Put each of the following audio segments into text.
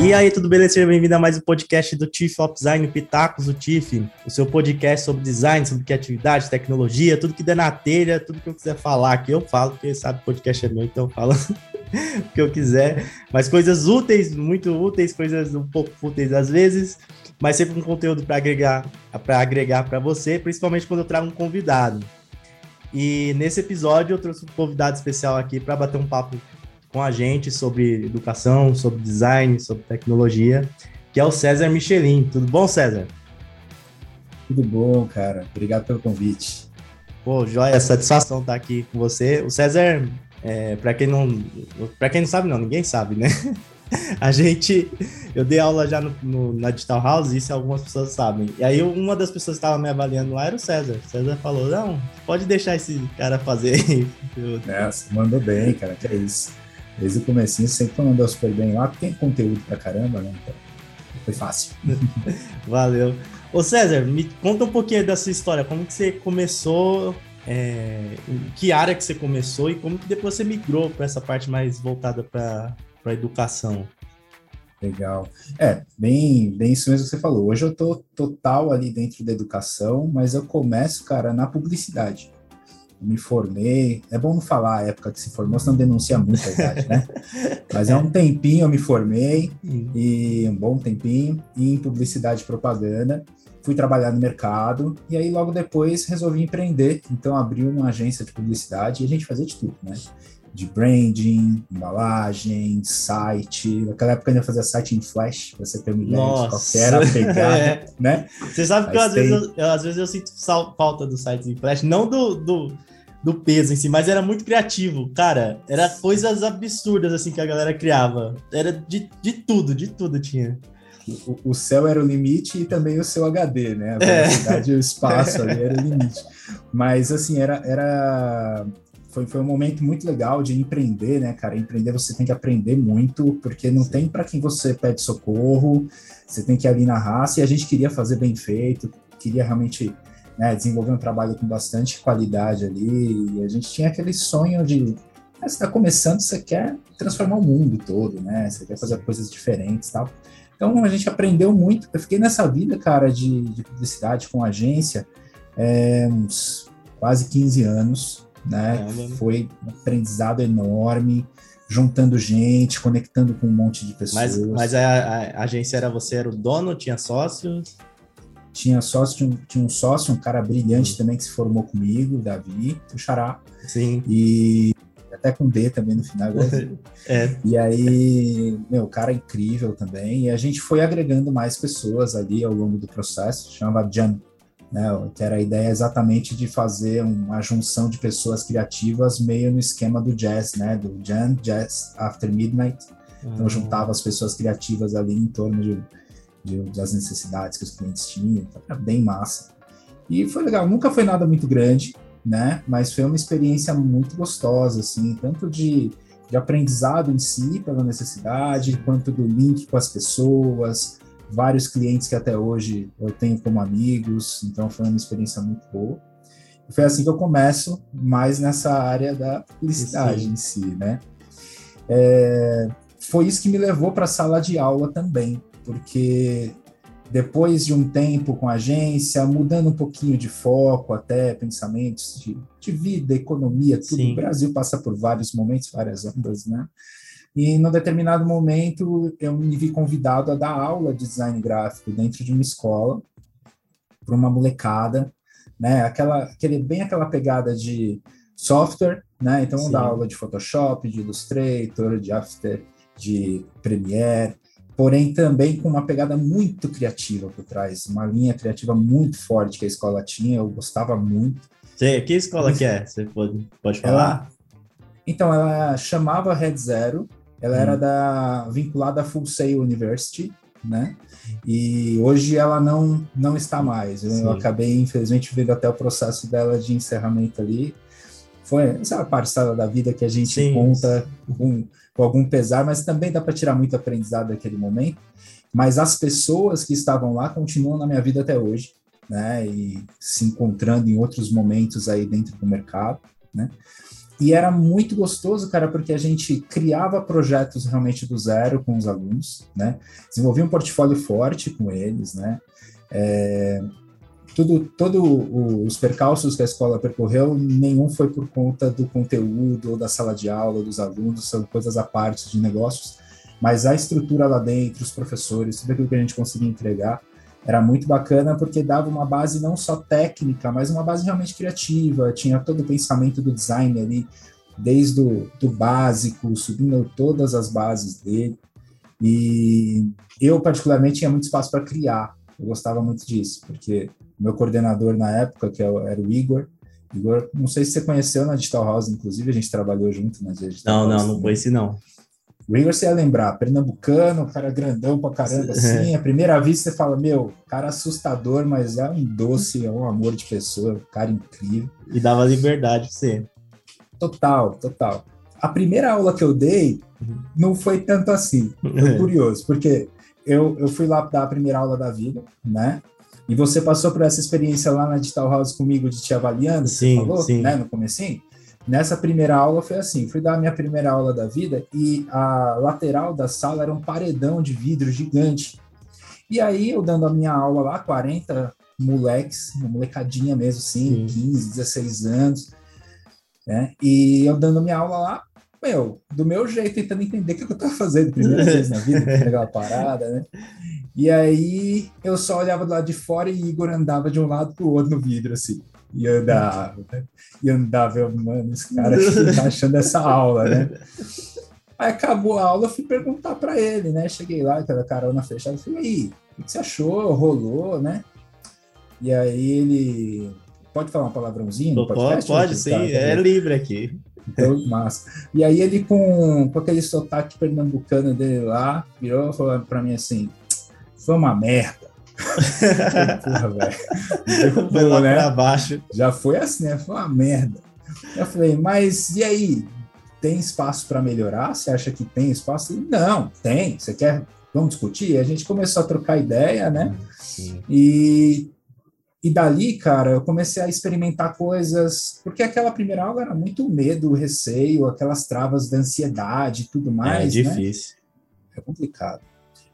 E aí, tudo beleza? Seja bem-vindo a mais um podcast do Chief of Design Pitacos do Chief, o seu podcast sobre design, sobre criatividade, tecnologia, tudo que der na telha, tudo que eu quiser falar aqui, eu falo, porque sabe, o podcast é meu, então eu falo o que eu quiser, mas coisas úteis, muito úteis, coisas um pouco úteis às vezes, mas sempre um conteúdo para agregar para agregar para você, principalmente quando eu trago um convidado. E nesse episódio eu trouxe um convidado especial aqui para bater um papo com a gente sobre educação, sobre design, sobre tecnologia, que é o César Michelin. Tudo bom, César? Tudo bom, cara. Obrigado pelo convite. Pô, joia, satisfação estar aqui com você. O César, é, para quem não, para quem não sabe, não, ninguém sabe, né? A gente, eu dei aula já no, no, na Digital House, isso algumas pessoas sabem. E aí uma das pessoas que estava me avaliando lá era o César. O César falou, não, pode deixar esse cara fazer. É, você mandou bem, cara, que é isso. Desde o comecinho, sempre mandou super bem lá, tem conteúdo pra caramba, né? Então, foi fácil. Valeu. Ô César, me conta um pouquinho da sua história. Como que você começou, é, que área que você começou e como que depois você migrou para essa parte mais voltada para a educação? Legal. É, bem, bem isso mesmo que você falou. Hoje eu tô total ali dentro da educação, mas eu começo, cara, na publicidade me formei. É bom não falar a época que se formou, senão denuncia muito a idade, né? Mas é um tempinho eu me formei, e um bom tempinho, em publicidade e propaganda. Fui trabalhar no mercado, e aí logo depois resolvi empreender. Então abri uma agência de publicidade e a gente fazia de tudo, né? De branding, embalagem, site. Naquela época ainda fazia site em flash, pra você ter uma ideia de qual era a pegada, é. né? Você sabe que às, vezes, eu, eu, às vezes eu sinto falta do site em flash, não do, do, do, peso em si, mas era muito criativo. Cara, era coisas absurdas assim que a galera criava. Era de, de tudo, de tudo tinha. O, o céu era o limite e também o seu HD, né? A velocidade é. e o espaço ali era o limite. Mas, assim, era, era foi, foi um momento muito legal de empreender, né, cara? Empreender você tem que aprender muito, porque não tem para quem você pede socorro, você tem que ir ali na raça, e a gente queria fazer bem feito, queria realmente né, desenvolver um trabalho com bastante qualidade ali, e a gente tinha aquele sonho de né, você está começando, você quer transformar o mundo todo, né? Você quer fazer coisas diferentes tal. Então a gente aprendeu muito. Eu fiquei nessa vida, cara, de, de publicidade com agência, é, uns quase 15 anos né? Foi um aprendizado enorme, juntando gente, conectando com um monte de pessoas. Mas, mas a, a, agência era você, era o dono, tinha sócios? Tinha sócio, tinha um, tinha um sócio, um cara brilhante também que se formou comigo, Davi, o Xará. Sim. E até com D também no final. é. E aí, meu, cara incrível também. E a gente foi agregando mais pessoas ali ao longo do processo, chamava Jan né, que era a ideia exatamente de fazer uma junção de pessoas criativas meio no esquema do jazz, né, do Jam Jazz After Midnight. Então uhum. juntava as pessoas criativas ali em torno de, de, das necessidades que os clientes tinham, então era bem massa. E foi legal, nunca foi nada muito grande, né, mas foi uma experiência muito gostosa, assim, tanto de, de aprendizado em si, pela necessidade, quanto do link com as pessoas, vários clientes que até hoje eu tenho como amigos, então foi uma experiência muito boa. E foi assim que eu começo mais nessa área da publicidade em si, né? É, foi isso que me levou para a sala de aula também, porque depois de um tempo com a agência, mudando um pouquinho de foco, até pensamentos de, de vida, economia, tudo. Sim. O Brasil passa por vários momentos, várias ondas, né? E, em um determinado momento, eu me vi convidado a dar aula de design gráfico dentro de uma escola para uma molecada, né? Aquela, aquele, bem aquela pegada de software, né? Então, Sim. dar aula de Photoshop, de Illustrator, de After, de Premiere, porém também com uma pegada muito criativa por trás, uma linha criativa muito forte que a escola tinha, eu gostava muito. Sim, que escola que é? Você pode, pode falar? Ela, então, ela chamava Red Zero, ela hum. era da, vinculada à Full Sail University, né? E hoje ela não, não está mais. Eu, eu, acabei, infelizmente, vendo até o processo dela de encerramento ali. Foi essa parcela da vida que a gente Sim. conta com, com algum pesar, mas também dá para tirar muito aprendizado daquele momento. Mas as pessoas que estavam lá continuam na minha vida até hoje, né? E se encontrando em outros momentos aí dentro do mercado. né? E era muito gostoso, cara, porque a gente criava projetos realmente do zero com os alunos, né? Desenvolvia um portfólio forte com eles, né? É, tudo, todo os percalços que a escola percorreu, nenhum foi por conta do conteúdo, ou da sala de aula, dos alunos, são coisas à parte de negócios, mas a estrutura lá dentro, os professores, tudo aquilo que a gente conseguia entregar, era muito bacana porque dava uma base não só técnica, mas uma base realmente criativa, tinha todo o pensamento do design ali, desde o do básico, subindo todas as bases dele. E eu, particularmente, tinha muito espaço para criar. Eu gostava muito disso, porque meu coordenador na época, que é era o Igor, Igor, não sei se você conheceu na Digital House, inclusive, a gente trabalhou junto na Digital Não, House, não, não conheci não. O Igor você ia lembrar, pernambucano, cara grandão pra caramba, assim, à primeira vista você fala, meu, cara assustador, mas é um doce, é um amor de pessoa, cara incrível. E dava liberdade pra você. Total, total. A primeira aula que eu dei uhum. não foi tanto assim, foi curioso, porque eu, eu fui lá dar a primeira aula da vida, né? E você passou por essa experiência lá na Digital House comigo de te avaliando, sim, você falou, sim. né, no comecinho? Nessa primeira aula foi assim, fui dar a minha primeira aula da vida e a lateral da sala era um paredão de vidro gigante. E aí eu dando a minha aula lá, 40 moleques, uma molecadinha mesmo, assim, Sim. 15, 16 anos, né? E eu dando a minha aula lá, meu, do meu jeito, tentando entender o que eu estava fazendo primeira vez na vida, aquela parada, né? E aí eu só olhava do lado de fora e Igor andava de um lado para o outro no vidro, assim e andava, né? E andava, mano, esse cara tá achando essa aula, né? Aí acabou a aula, eu fui perguntar para ele, né? Cheguei lá, aquela carona fechada, falei, aí, o que você achou? Rolou, né? E aí ele. Pode falar um palavrãozinho no podcast? Pode, sim, tá, é livre aqui. Então, massa. E aí ele, com, com aquele sotaque pernambucano dele lá, virou e falou pra mim assim: foi uma merda. Porra, velho. Foi lá né? pra baixo. Já foi assim, né? Foi uma merda. Eu falei, mas e aí? Tem espaço para melhorar? Você acha que tem espaço? Não, tem. Você quer? Vamos discutir? A gente começou a trocar ideia, né? Sim. E, e dali, cara, eu comecei a experimentar coisas, porque aquela primeira aula era muito medo, receio, aquelas travas da ansiedade e tudo mais. É difícil. Né? É complicado.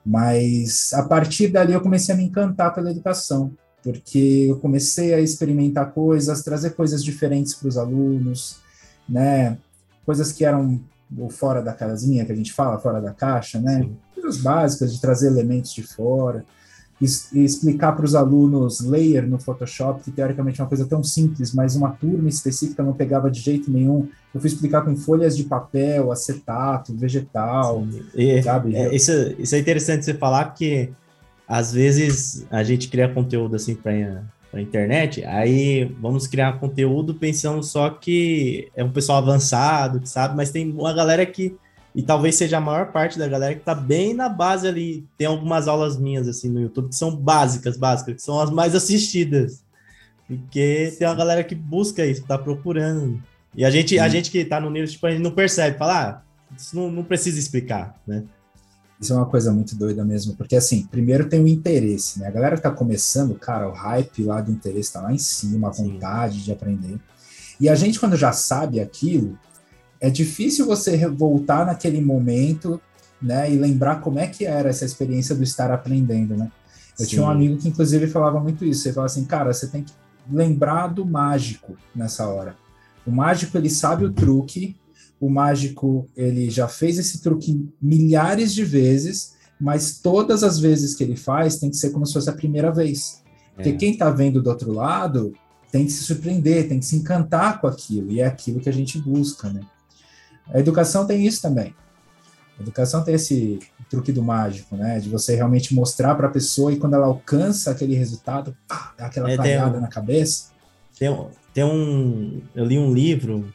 Mas a partir dali eu comecei a me encantar pela educação, porque eu comecei a experimentar coisas, trazer coisas diferentes para os alunos, né? Coisas que eram fora da casinha, que a gente fala, fora da caixa, né? Coisas básicas de trazer elementos de fora explicar para os alunos layer no Photoshop, que teoricamente é uma coisa tão simples, mas uma turma específica não pegava de jeito nenhum. Eu fui explicar com folhas de papel, acetato, vegetal, e, sabe? É, isso, isso é interessante você falar, porque às vezes a gente cria conteúdo assim para a internet, aí vamos criar conteúdo pensando só que é um pessoal avançado, sabe? Mas tem uma galera que e talvez seja a maior parte da galera que tá bem na base ali. Tem algumas aulas minhas assim no YouTube que são básicas, básicas, que são as mais assistidas. Porque tem uma galera que busca isso, tá procurando. E a gente, a gente que tá no nível, tipo, a gente não percebe, fala, ah, isso não, não precisa explicar, né? Isso é uma coisa muito doida mesmo, porque assim, primeiro tem o interesse, né? A galera que tá começando, cara, o hype lá do interesse tá lá em cima, a vontade Sim. de aprender. E a gente, quando já sabe aquilo, é difícil você voltar naquele momento, né, e lembrar como é que era essa experiência do estar aprendendo, né? Eu Sim. tinha um amigo que inclusive falava muito isso. Ele falava assim, cara, você tem que lembrar do mágico nessa hora. O mágico ele sabe o truque, o mágico ele já fez esse truque milhares de vezes, mas todas as vezes que ele faz tem que ser como se fosse a primeira vez. Porque é. quem está vendo do outro lado tem que se surpreender, tem que se encantar com aquilo, e é aquilo que a gente busca, né? A educação tem isso também. A educação tem esse truque do mágico, né? De você realmente mostrar para a pessoa e quando ela alcança aquele resultado, pá, dá aquela é, um, na cabeça. Tem, tem um. Eu li um livro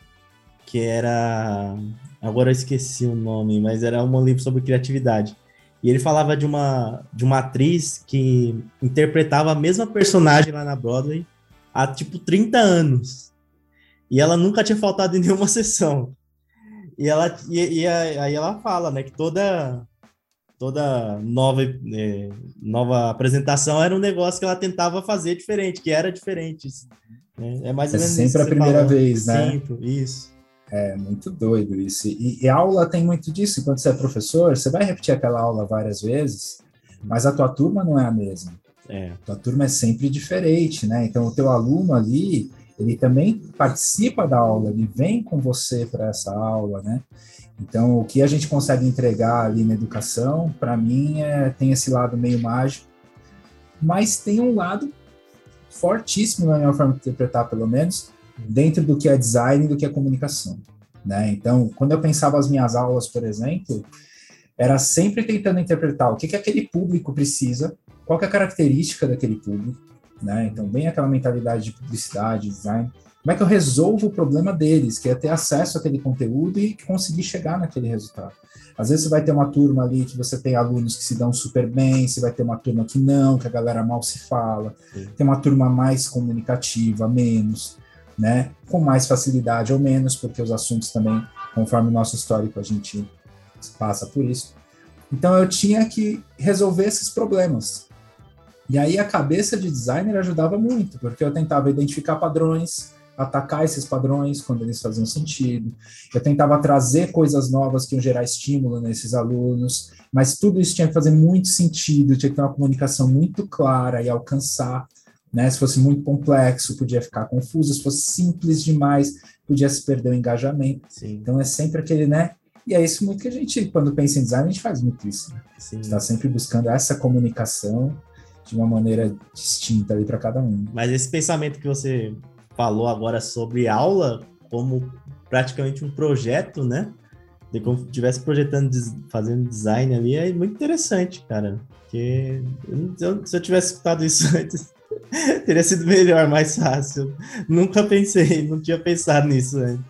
que era. Agora eu esqueci o nome, mas era um livro sobre criatividade. E ele falava de uma, de uma atriz que interpretava a mesma personagem lá na Broadway há tipo 30 anos. E ela nunca tinha faltado em nenhuma sessão. E ela e, e aí ela fala, né, que toda toda nova, é, nova apresentação era um negócio que ela tentava fazer diferente, que era diferente. Né? É mais ou É menos sempre isso a primeira falou. vez, né? Sempre, isso. É muito doido isso. E, e aula tem muito disso. Quando você é professor, você vai repetir aquela aula várias vezes, mas a tua turma não é a mesma. É, tua turma é sempre diferente, né? Então o teu aluno ali, ele também participa da aula, ele vem com você para essa aula, né? Então o que a gente consegue entregar ali na educação, para mim, é, tem esse lado meio mágico, mas tem um lado fortíssimo na minha forma de interpretar, pelo menos, dentro do que é design e do que é comunicação, né? Então, quando eu pensava as minhas aulas, por exemplo, era sempre tentando interpretar o que, que aquele público precisa, qual é a característica daquele público, né? Então, bem aquela mentalidade de publicidade, design. Como é que eu resolvo o problema deles, que é ter acesso àquele conteúdo e conseguir chegar naquele resultado? Às vezes você vai ter uma turma ali que você tem alunos que se dão super bem, você vai ter uma turma que não, que a galera mal se fala, Sim. tem uma turma mais comunicativa, menos, né? Com mais facilidade ou menos, porque os assuntos também, conforme o nosso histórico, a gente passa por isso. Então eu tinha que resolver esses problemas. E aí a cabeça de designer ajudava muito, porque eu tentava identificar padrões, atacar esses padrões quando eles faziam sentido. Eu tentava trazer coisas novas que iam gerar estímulo nesses alunos, mas tudo isso tinha que fazer muito sentido, tinha que ter uma comunicação muito clara e alcançar. Né? Se fosse muito complexo, podia ficar confuso, se fosse simples demais, podia se perder o engajamento. sim, Então é sempre aquele, né? E é isso muito que a gente, quando pensa em design, a gente faz muito isso. Né? Está sempre buscando essa comunicação de uma maneira distinta ali para cada um. Mas esse pensamento que você falou agora sobre aula como praticamente um projeto, né? De como se estivesse projetando, fazendo design ali, é muito interessante, cara. Porque eu- se eu tivesse escutado isso antes, teria sido melhor, mais fácil. Nunca pensei, não tinha pensado nisso antes.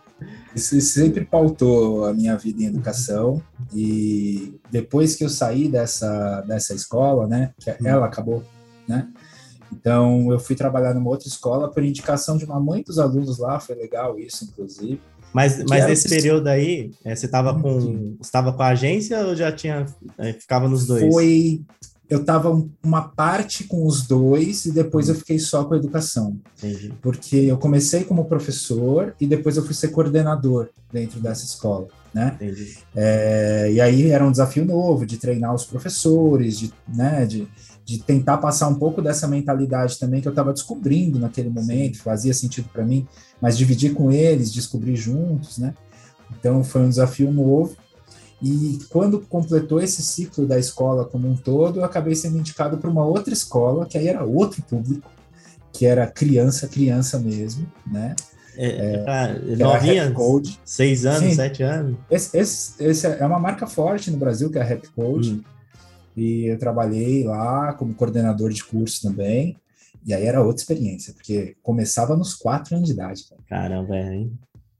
Isso, sempre pautou a minha vida em educação e depois que eu saí dessa, dessa escola, né, que ela acabou, né, então eu fui trabalhar numa outra escola por indicação de uma mãe dos alunos lá, foi legal isso, inclusive. Mas, mas nesse esse- período aí, eh, você estava com, Uhum. você tava com a agência ou já tinha, eh, ficava nos dois? Foi, eu tava um- uma parte com os dois e depois eu fiquei só com a educação. Entendi. porque eu comecei como professor e depois eu fui ser coordenador dentro dessa escola, né? É, e aí era um desafio novo de treinar os professores, de, né, de, de tentar passar um pouco dessa mentalidade também que eu estava descobrindo naquele momento, fazia sentido para mim, mas dividir com eles, descobrir juntos, né? Então foi um desafio novo. E quando completou esse ciclo da escola como um todo, eu acabei sendo indicado para uma outra escola, que aí era outro público, que era criança, criança mesmo, né? É, é era novinha, seis anos, Sim. sete anos. Esse, esse, esse é uma marca forte no Brasil, que é a Rap Code. Hum. E eu trabalhei lá como coordenador de curso também. E aí era outra experiência, porque começava nos quatro anos de idade. cara. Caramba, é, hein?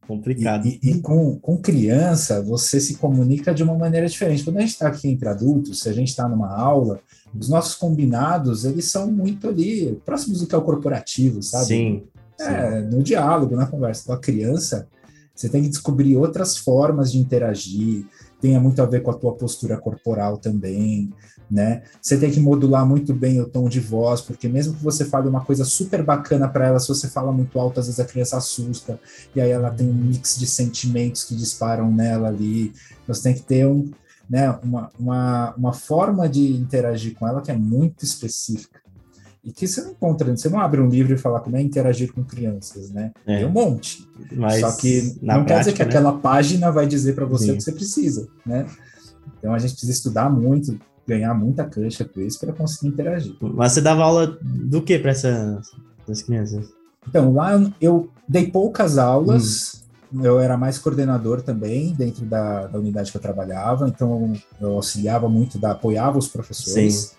E, Complicado. e- e com, com criança, você se comunica de uma maneira diferente. Quando a gente está aqui entre adultos, se a gente está numa aula, os nossos combinados, eles são muito ali, próximos do que é o corporativo, sabe? Sim. sim. É, no diálogo, na conversa com a criança, você tem que descobrir outras formas de interagir, tenha muito a ver com a tua postura corporal também, né? Você tem que modular muito bem o tom de voz, porque mesmo que você fale uma coisa super bacana para ela, se você fala muito alto, às vezes a criança assusta, e aí ela tem um mix de sentimentos que disparam nela ali. Você tem que ter um, né, uma, uma, uma forma de interagir com ela que é muito específica. E que você não encontra, você não abre um livro e fala como é interagir com crianças, né? É. Tem um monte. Mas Só que não quer dizer que prática, né? aquela página vai dizer para você Sim. o que você precisa, né? Então a gente precisa estudar muito, ganhar muita cancha com isso para conseguir interagir. Mas você dava aula do que para essas, essas crianças? Então lá eu dei poucas aulas, eu era mais coordenador também dentro da, da unidade que eu trabalhava, então eu auxiliava muito, da, apoiava os professores. Sim.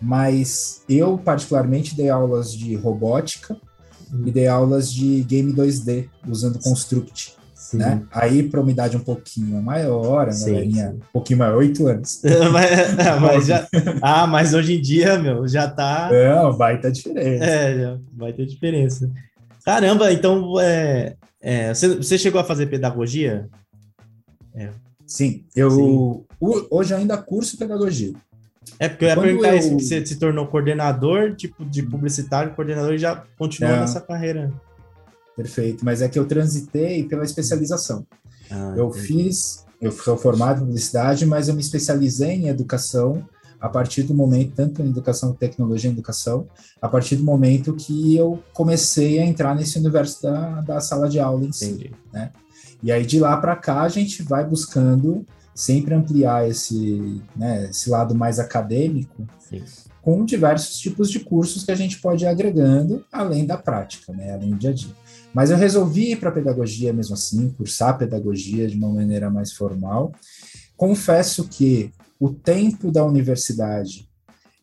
Mas eu particularmente dei aulas de robótica e dei aulas de game 2D usando Construct. Sim. né? Aí para uma idade um pouquinho maior, a Sim, galerinha sim. um pouquinho maior, oito anos. mas, mas já, ah, mas hoje em dia, meu, já tá. Não, baita diferença. É, já vai ter diferença. Caramba, então é, é, você, você chegou a fazer pedagogia? Sim, eu hoje ainda curso pedagogia. É porque eu ia perguntar eu... isso, que você se tornou coordenador, tipo, de publicitário, coordenador, e já continuou é. nessa carreira. Perfeito, mas é que eu transitei pela especialização. Ah, eu entendi. fiz, eu sou formado em publicidade, mas eu me especializei em educação a partir do momento, tanto em educação, tecnologia e educação, a partir do momento que eu comecei a entrar nesse universo da, da sala de aula em si, né? E aí de lá para cá a gente vai buscando sempre ampliar esse, né, esse lado mais acadêmico Sim. com diversos tipos de cursos que a gente pode ir agregando além da prática, né, além do dia a dia. Mas eu resolvi ir para pedagogia mesmo assim, cursar pedagogia de uma maneira mais formal. Confesso que o tempo da universidade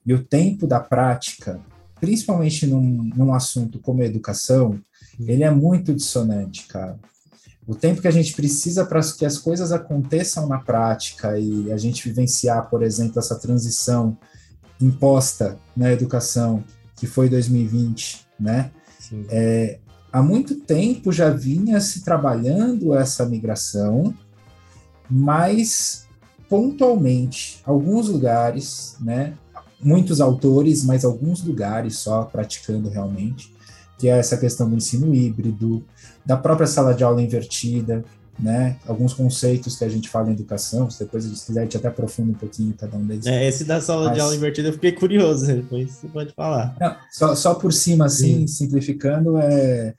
e o tempo da prática, principalmente num, num assunto como educação, ele é muito dissonante, cara. O tempo que a gente precisa para que as coisas aconteçam na prática e a gente vivenciar, por exemplo, essa transição imposta na educação, que foi 2020, né? É, há muito tempo já vinha se trabalhando essa migração, mas pontualmente, alguns lugares, né? Muitos autores, mas alguns lugares só praticando realmente, que é essa questão do ensino híbrido, da própria sala de aula invertida, né? Alguns conceitos que a gente fala em educação, se depois se quiser, a gente até aprofunda um pouquinho cada um deles. É, esse da sala Mas... de aula invertida eu fiquei curioso, depois você pode falar. Não, só, só por cima, assim, Sim. simplificando, é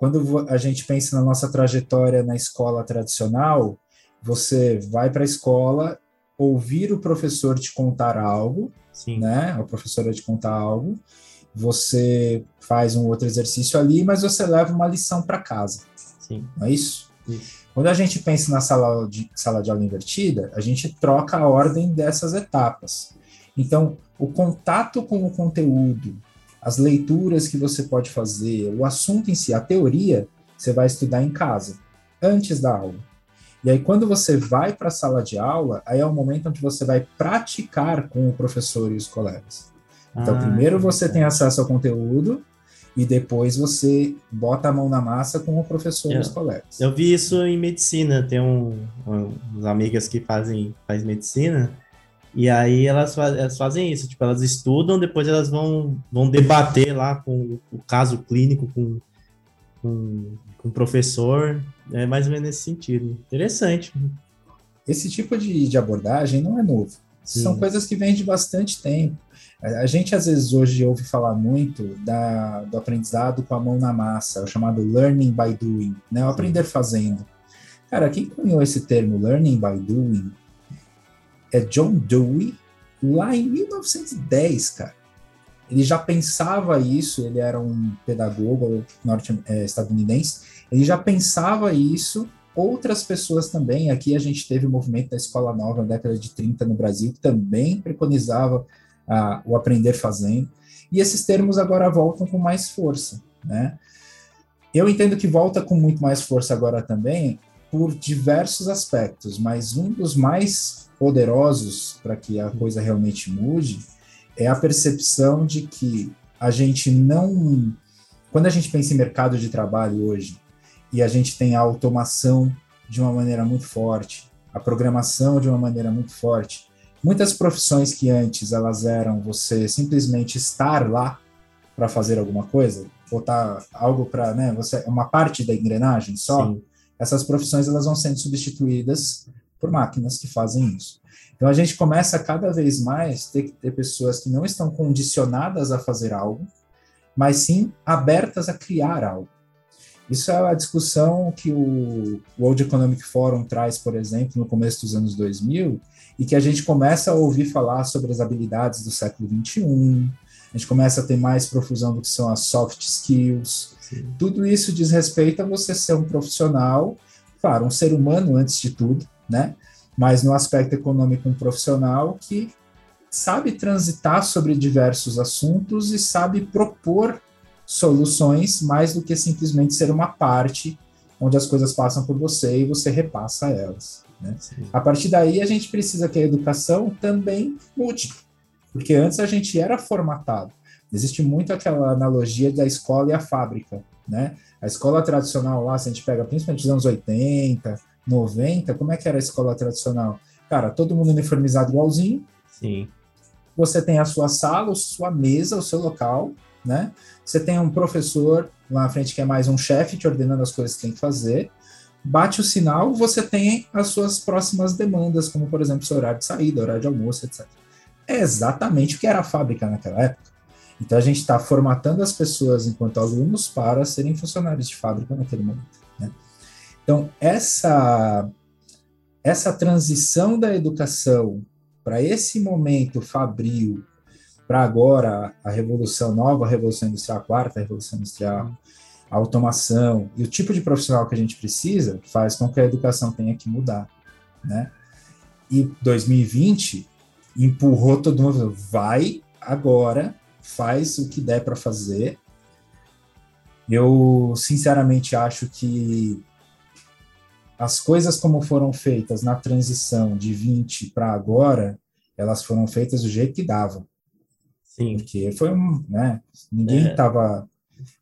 quando a gente pensa na nossa trajetória na escola tradicional, você vai para a escola ouvir o professor te contar algo, Sim. né? A professora te contar algo, você faz um outro exercício ali, mas você leva uma lição para casa. Sim. Não é isso? isso? Quando a gente pensa na sala de, sala de aula invertida, a gente troca a ordem dessas etapas. Então, o contato com o conteúdo, as leituras que você pode fazer, o assunto em si, a teoria, você vai estudar em casa, antes da aula. E aí, quando você vai para a sala de aula, aí é o momento onde você vai praticar com o professor e os colegas. Então, ah, primeiro você tem acesso ao conteúdo e depois você bota a mão na massa com o professor eu, e os colegas. Eu vi isso em medicina, tem um, um, uns amigas que fazem faz medicina, e aí elas, faz, elas fazem isso, tipo, elas estudam, depois elas vão, vão debater lá com o caso clínico com, com, com o professor, é mais ou menos nesse sentido. Interessante. Esse tipo de, de abordagem não é novo. Sim. São coisas que vêm de bastante tempo. A gente, às vezes, hoje ouve falar muito da, do aprendizado com a mão na massa, o chamado learning by doing, né? o aprender fazendo. Cara, quem cunhou esse termo, learning by doing, é John Dewey, lá em 1910, cara. Ele já pensava isso, ele era um pedagogo norte, é, estadunidense, ele já pensava isso outras pessoas também. Aqui a gente teve o movimento da Escola Nova na década de 30 no Brasil, que também preconizava ah, o aprender fazendo. E esses termos agora voltam com mais força, né? Eu entendo que volta com muito mais força agora também por diversos aspectos, mas um dos mais poderosos para que a coisa realmente mude é a percepção de que a gente não. Quando a gente pensa em mercado de trabalho hoje, e a gente tem a automação de uma maneira muito forte, a programação de uma maneira muito forte. Muitas profissões que antes elas eram você simplesmente estar lá para fazer alguma coisa, botar algo para, né, você uma parte da engrenagem só. Sim. Essas profissões elas vão sendo substituídas por máquinas que fazem isso. Então a gente começa cada vez mais ter que ter pessoas que não estão condicionadas a fazer algo, mas sim abertas a criar algo. Isso é a discussão que o World Economic Forum traz, por exemplo, no começo dos anos 2000, e que a gente começa a ouvir falar sobre as habilidades do século 21, a gente começa a ter mais profusão do que são as soft skills. Sim. Tudo isso diz respeito a você ser um profissional, claro, um ser humano antes de tudo, né? Mas no aspecto econômico, um profissional que sabe transitar sobre diversos assuntos e sabe propor soluções mais do que simplesmente ser uma parte onde as coisas passam por você e você repassa elas. Né? A partir daí, a gente precisa que a educação também mude, porque antes a gente era formatado. Existe muito aquela analogia da escola e a fábrica. Né? A escola tradicional lá, se a gente pega principalmente dos anos 80, 90, como é que era a escola tradicional? Cara, todo mundo uniformizado igualzinho. Sim. Você tem a sua sala, a sua mesa, o seu local, né? Você tem um professor lá na frente que é mais um chefe te ordenando as coisas que tem que fazer. Bate o sinal, você tem as suas próximas demandas, como por exemplo, seu horário de saída, horário de almoço, etc. É exatamente o que era a fábrica naquela época. Então a gente está formatando as pessoas enquanto alunos para serem funcionários de fábrica naquele momento. Né? Então essa essa transição da educação para esse momento fabril, para agora a revolução nova, a revolução industrial, a quarta revolução industrial, a automação e o tipo de profissional que a gente precisa faz com que a educação tenha que mudar, né? E 2020 empurrou todo mundo, vai agora faz o que der para fazer. Eu, sinceramente, acho que as coisas como foram feitas na transição de 20 para agora, elas foram feitas do jeito que davam. Sim. Porque foi um, né, ninguém estava é.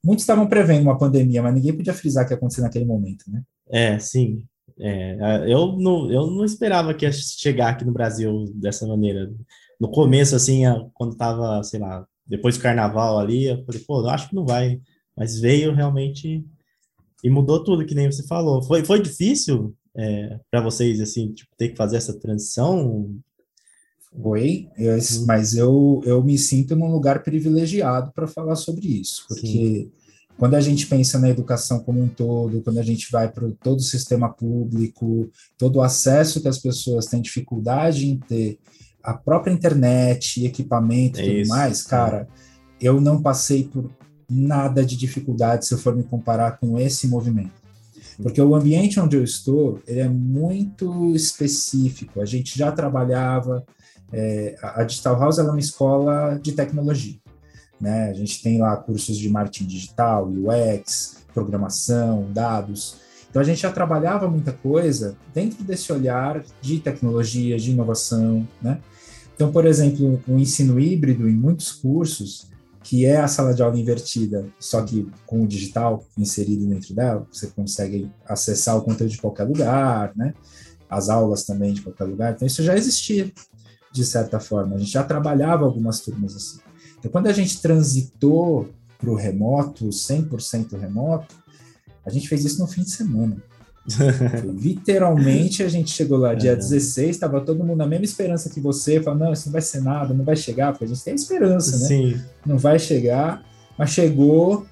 Muitos estavam prevendo uma pandemia, mas ninguém podia frisar que ia acontecer naquele momento, né? É, sim. É, eu, não, eu não esperava que ia chegar aqui no Brasil dessa maneira. No começo, assim, quando tava, sei lá, depois do carnaval ali, eu falei, pô, eu acho que não vai. Mas veio realmente e mudou tudo, que nem você falou. Foi, foi difícil é, para vocês, assim, tipo, ter que fazer essa transição? Foi, eu, hum. mas eu, eu me sinto num lugar privilegiado para falar sobre isso, porque Sim. quando a gente pensa na educação como um todo, quando a gente vai para todo o sistema público, todo o acesso que as pessoas têm dificuldade em ter, a própria internet, equipamento e tudo isso. mais, cara, eu não passei por nada de dificuldade se eu for me comparar com esse movimento. Porque o ambiente onde eu estou, ele é muito específico. A gente já trabalhava, é, a Digital House é uma escola de tecnologia. Né? A gente tem lá cursos de marketing digital, UX, programação, dados. Então a gente já trabalhava muita coisa dentro desse olhar de tecnologia, de inovação, né? Então, por exemplo, o ensino híbrido em muitos cursos, que é a sala de aula invertida, só que com o digital inserido dentro dela, você consegue acessar o conteúdo de qualquer lugar, né? As aulas também de qualquer lugar. Então, isso já existia, de certa forma. A gente já trabalhava algumas turmas assim. Então, quando a gente transitou para o remoto, 100% remoto, a gente fez isso no fim de semana. Literalmente, a gente chegou lá dia é. 16, estava todo mundo na mesma esperança que você, falando, não, isso não vai ser nada, não vai chegar, porque a gente tem esperança, né? Sim. Não vai chegar, mas chegou,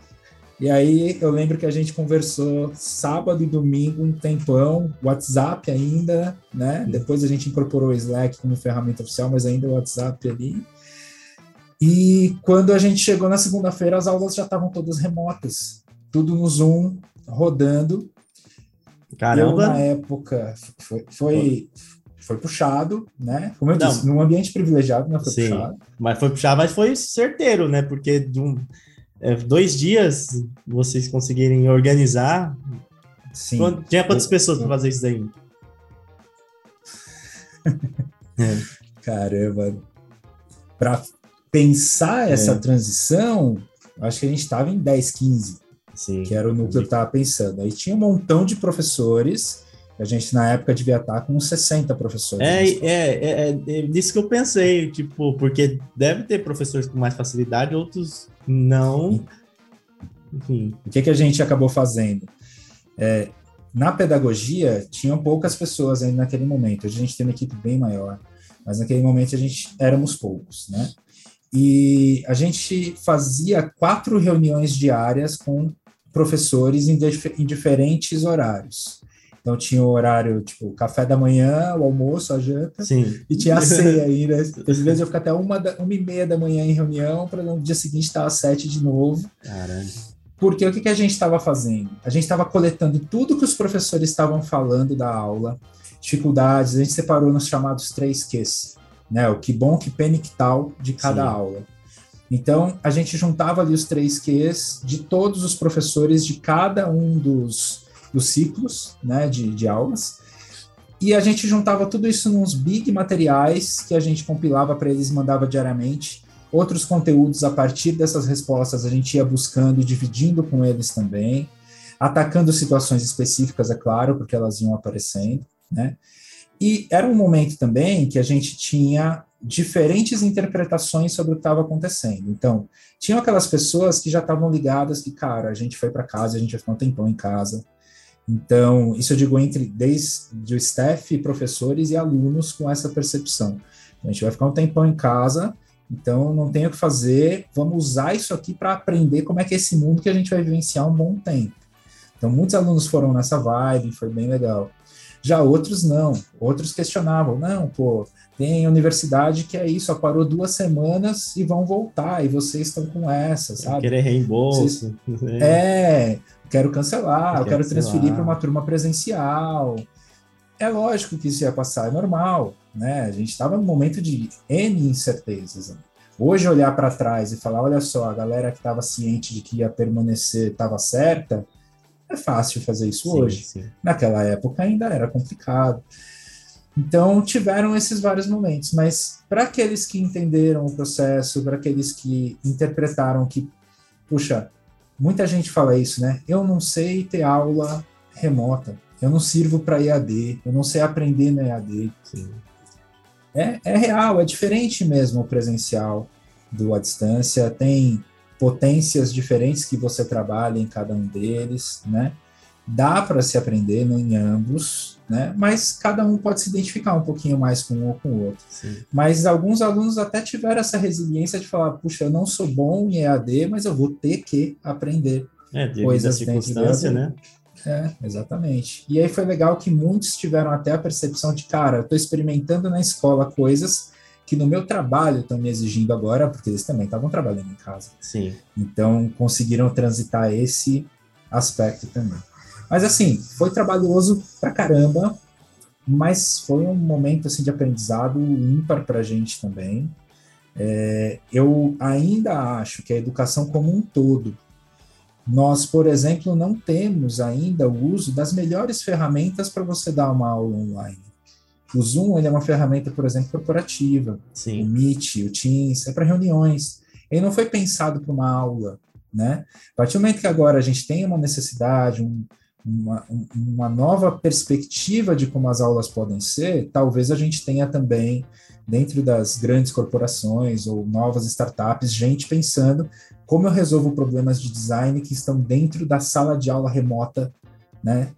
e aí eu lembro que a gente conversou sábado e domingo um tempão, WhatsApp ainda, né? Depois a gente incorporou o Slack como ferramenta oficial, mas ainda o WhatsApp ali. E quando a gente chegou na segunda-feira, as aulas já estavam todas remotas, tudo no Zoom, rodando, Caramba! Eu, na época, foi, foi, foi puxado, né? Como eu não. disse, num ambiente privilegiado, não foi Sim, puxado. Mas foi puxado, mas foi certeiro, né? Porque de um, é, dois dias vocês conseguirem organizar. Sim. Tinha quantas eu, pessoas para fazer isso daí? é. Caramba! Para pensar essa é. transição, acho que a gente estava em 10, 15. Sim. que era o núcleo que eu estava pensando. Aí tinha um montão de professores, a gente na época devia estar com uns 60 professores. É, é, é, é, é nisso que eu pensei, tipo, porque deve ter professores com mais facilidade, outros não. Enfim. O que, que a gente acabou fazendo? É, na pedagogia, tinham poucas pessoas ainda naquele momento. A gente tem uma equipe bem maior, mas naquele momento a gente éramos poucos, né? E a gente fazia quatro reuniões diárias com professores em, em diferentes horários. Então tinha o horário, tipo, café da manhã, o almoço, a janta, Sim. e tinha a ceia ainda. Às vezes eu ficava até uma, da, uma e meia da manhã em reunião, para no dia seguinte estar às sete de novo. Caramba. Porque o que, que a gente estava fazendo? A gente estava coletando tudo que os professores estavam falando da aula, dificuldades, a gente separou nos chamados três Qs, né? O que bom, que pena e que tal de cada Sim. aula. Então, a gente juntava ali os três Qs de todos os professores de cada um dos, dos ciclos né, de, de aulas, e a gente juntava tudo isso nos big materiais que a gente compilava para eles, mandava diariamente. Outros conteúdos a partir dessas respostas a gente ia buscando e dividindo com eles também. atacando situações específicas, é claro, porque elas iam aparecendo, né? E era um momento também que a gente tinha diferentes interpretações sobre o que estava acontecendo. Então, tinham aquelas pessoas que já estavam ligadas que, cara, a gente foi para casa, a gente vai ficar um tempão em casa. Então, isso eu digo entre desde o staff, professores e alunos com essa percepção. A gente vai ficar um tempão em casa, então não tem o que fazer, vamos usar isso aqui para aprender como é que é esse mundo que a gente vai vivenciar um bom tempo. Então, muitos alunos foram nessa vibe, foi bem legal. Já outros não, outros questionavam, não, pô, tem universidade que é isso, só parou duas semanas e vão voltar, e vocês estão com essa, sabe? Querer reembolso. Vocês... É, quero cancelar, eu quero, quero transferir para uma turma presencial. É lógico que isso ia passar, é normal, né? A gente estava num momento de N incertezas. Né? Hoje, olhar para trás e falar: olha só, a galera que estava ciente de que ia permanecer estava certa, é fácil fazer isso sim, hoje. Sim. Naquela época ainda era complicado. Então, tiveram esses vários momentos, mas para aqueles que entenderam o processo, para aqueles que interpretaram que, puxa, muita gente fala isso, né? Eu não sei ter aula remota, eu não sirvo para EAD, eu não sei aprender no EAD. É, é real, é diferente mesmo o presencial do à distância, tem potências diferentes que você trabalha em cada um deles, né? Dá para se aprender em ambos, né? Mas cada um pode se identificar um pouquinho mais com um ou com o outro. Sim. Mas alguns alunos até tiveram essa resiliência de falar: puxa, eu não sou bom em EAD, mas eu vou ter que aprender é, coisas dentro do EAD. né? É, exatamente. E aí foi legal que muitos tiveram até a percepção de, cara, eu estou experimentando na escola coisas que no meu trabalho estão me exigindo agora, porque eles também estavam trabalhando em casa. Sim. Então conseguiram transitar esse aspecto também. Mas assim, foi trabalhoso pra caramba, mas foi um momento assim de aprendizado ímpar para a gente também. É, eu ainda acho que a educação como um todo, nós, por exemplo, não temos ainda o uso das melhores ferramentas para você dar uma aula online. O Zoom ele é uma ferramenta, por exemplo, corporativa. Sim. O Meet, o Teams, é para reuniões. Ele não foi pensado para uma aula, né? A partir do momento que agora a gente tem uma necessidade, um, uma, uma nova perspectiva de como as aulas podem ser, talvez a gente tenha também, dentro das grandes corporações ou novas startups, gente pensando como eu resolvo problemas de design que estão dentro da sala de aula remota né?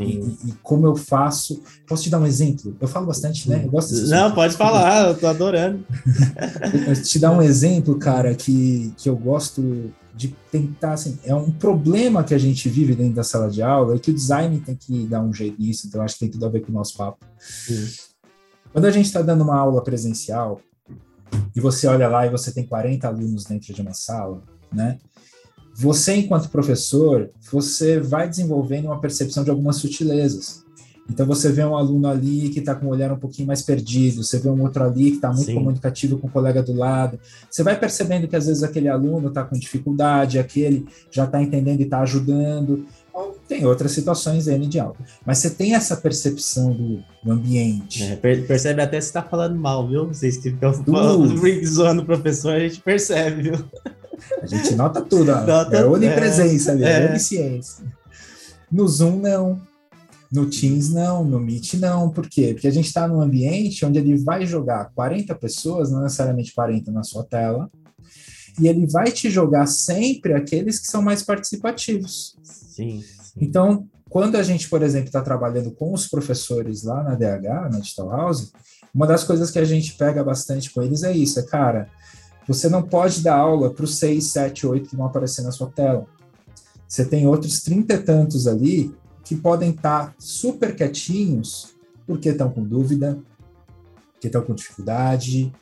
E, e, como eu faço. Posso te dar um exemplo? Eu falo bastante, né? Eu gosto Não, pode falar, eu tô adorando. te dar um exemplo, cara, que, que eu gosto de tentar, assim, é um problema que a gente vive dentro da sala de aula, é que o design tem que dar um jeito nisso, então acho que tem tudo a ver com o nosso papo. Sim. Quando a gente está dando uma aula presencial, e você olha lá e você tem 40 alunos dentro de uma sala, né? Você, enquanto professor, você vai desenvolvendo uma percepção de algumas sutilezas. Então você vê um aluno ali que está com o olhar um pouquinho mais perdido, você vê um outro ali que está muito Sim. comunicativo com o colega do lado. Você vai percebendo que às vezes aquele aluno está com dificuldade, aquele já está entendendo e está ajudando. Ou tem outras situações N de aula. Mas você tem essa percepção do, do ambiente. É, percebe até se está falando mal, viu? Vocês que estão uh. zoando o professor, a gente percebe, viu? A gente nota tudo. Nota, é onipresença, é, é. onisciência. No Zoom, não. No Teams, não. No Meet, não. Por quê? Porque a gente está num ambiente onde ele vai jogar 40 pessoas, não necessariamente 40 na sua tela, e ele vai te jogar sempre aqueles que são mais participativos. Sim. sim. Então, quando a gente, por exemplo, está trabalhando com os professores lá na DH, na Digital House, uma das coisas que a gente pega bastante com eles é isso, é, cara, você não pode dar aula para os 6, 7, 8 que vão aparecer na sua tela. Você tem outros trinta e tantos ali que podem estar tá super quietinhos porque estão com dúvida, porque estão com dificuldade,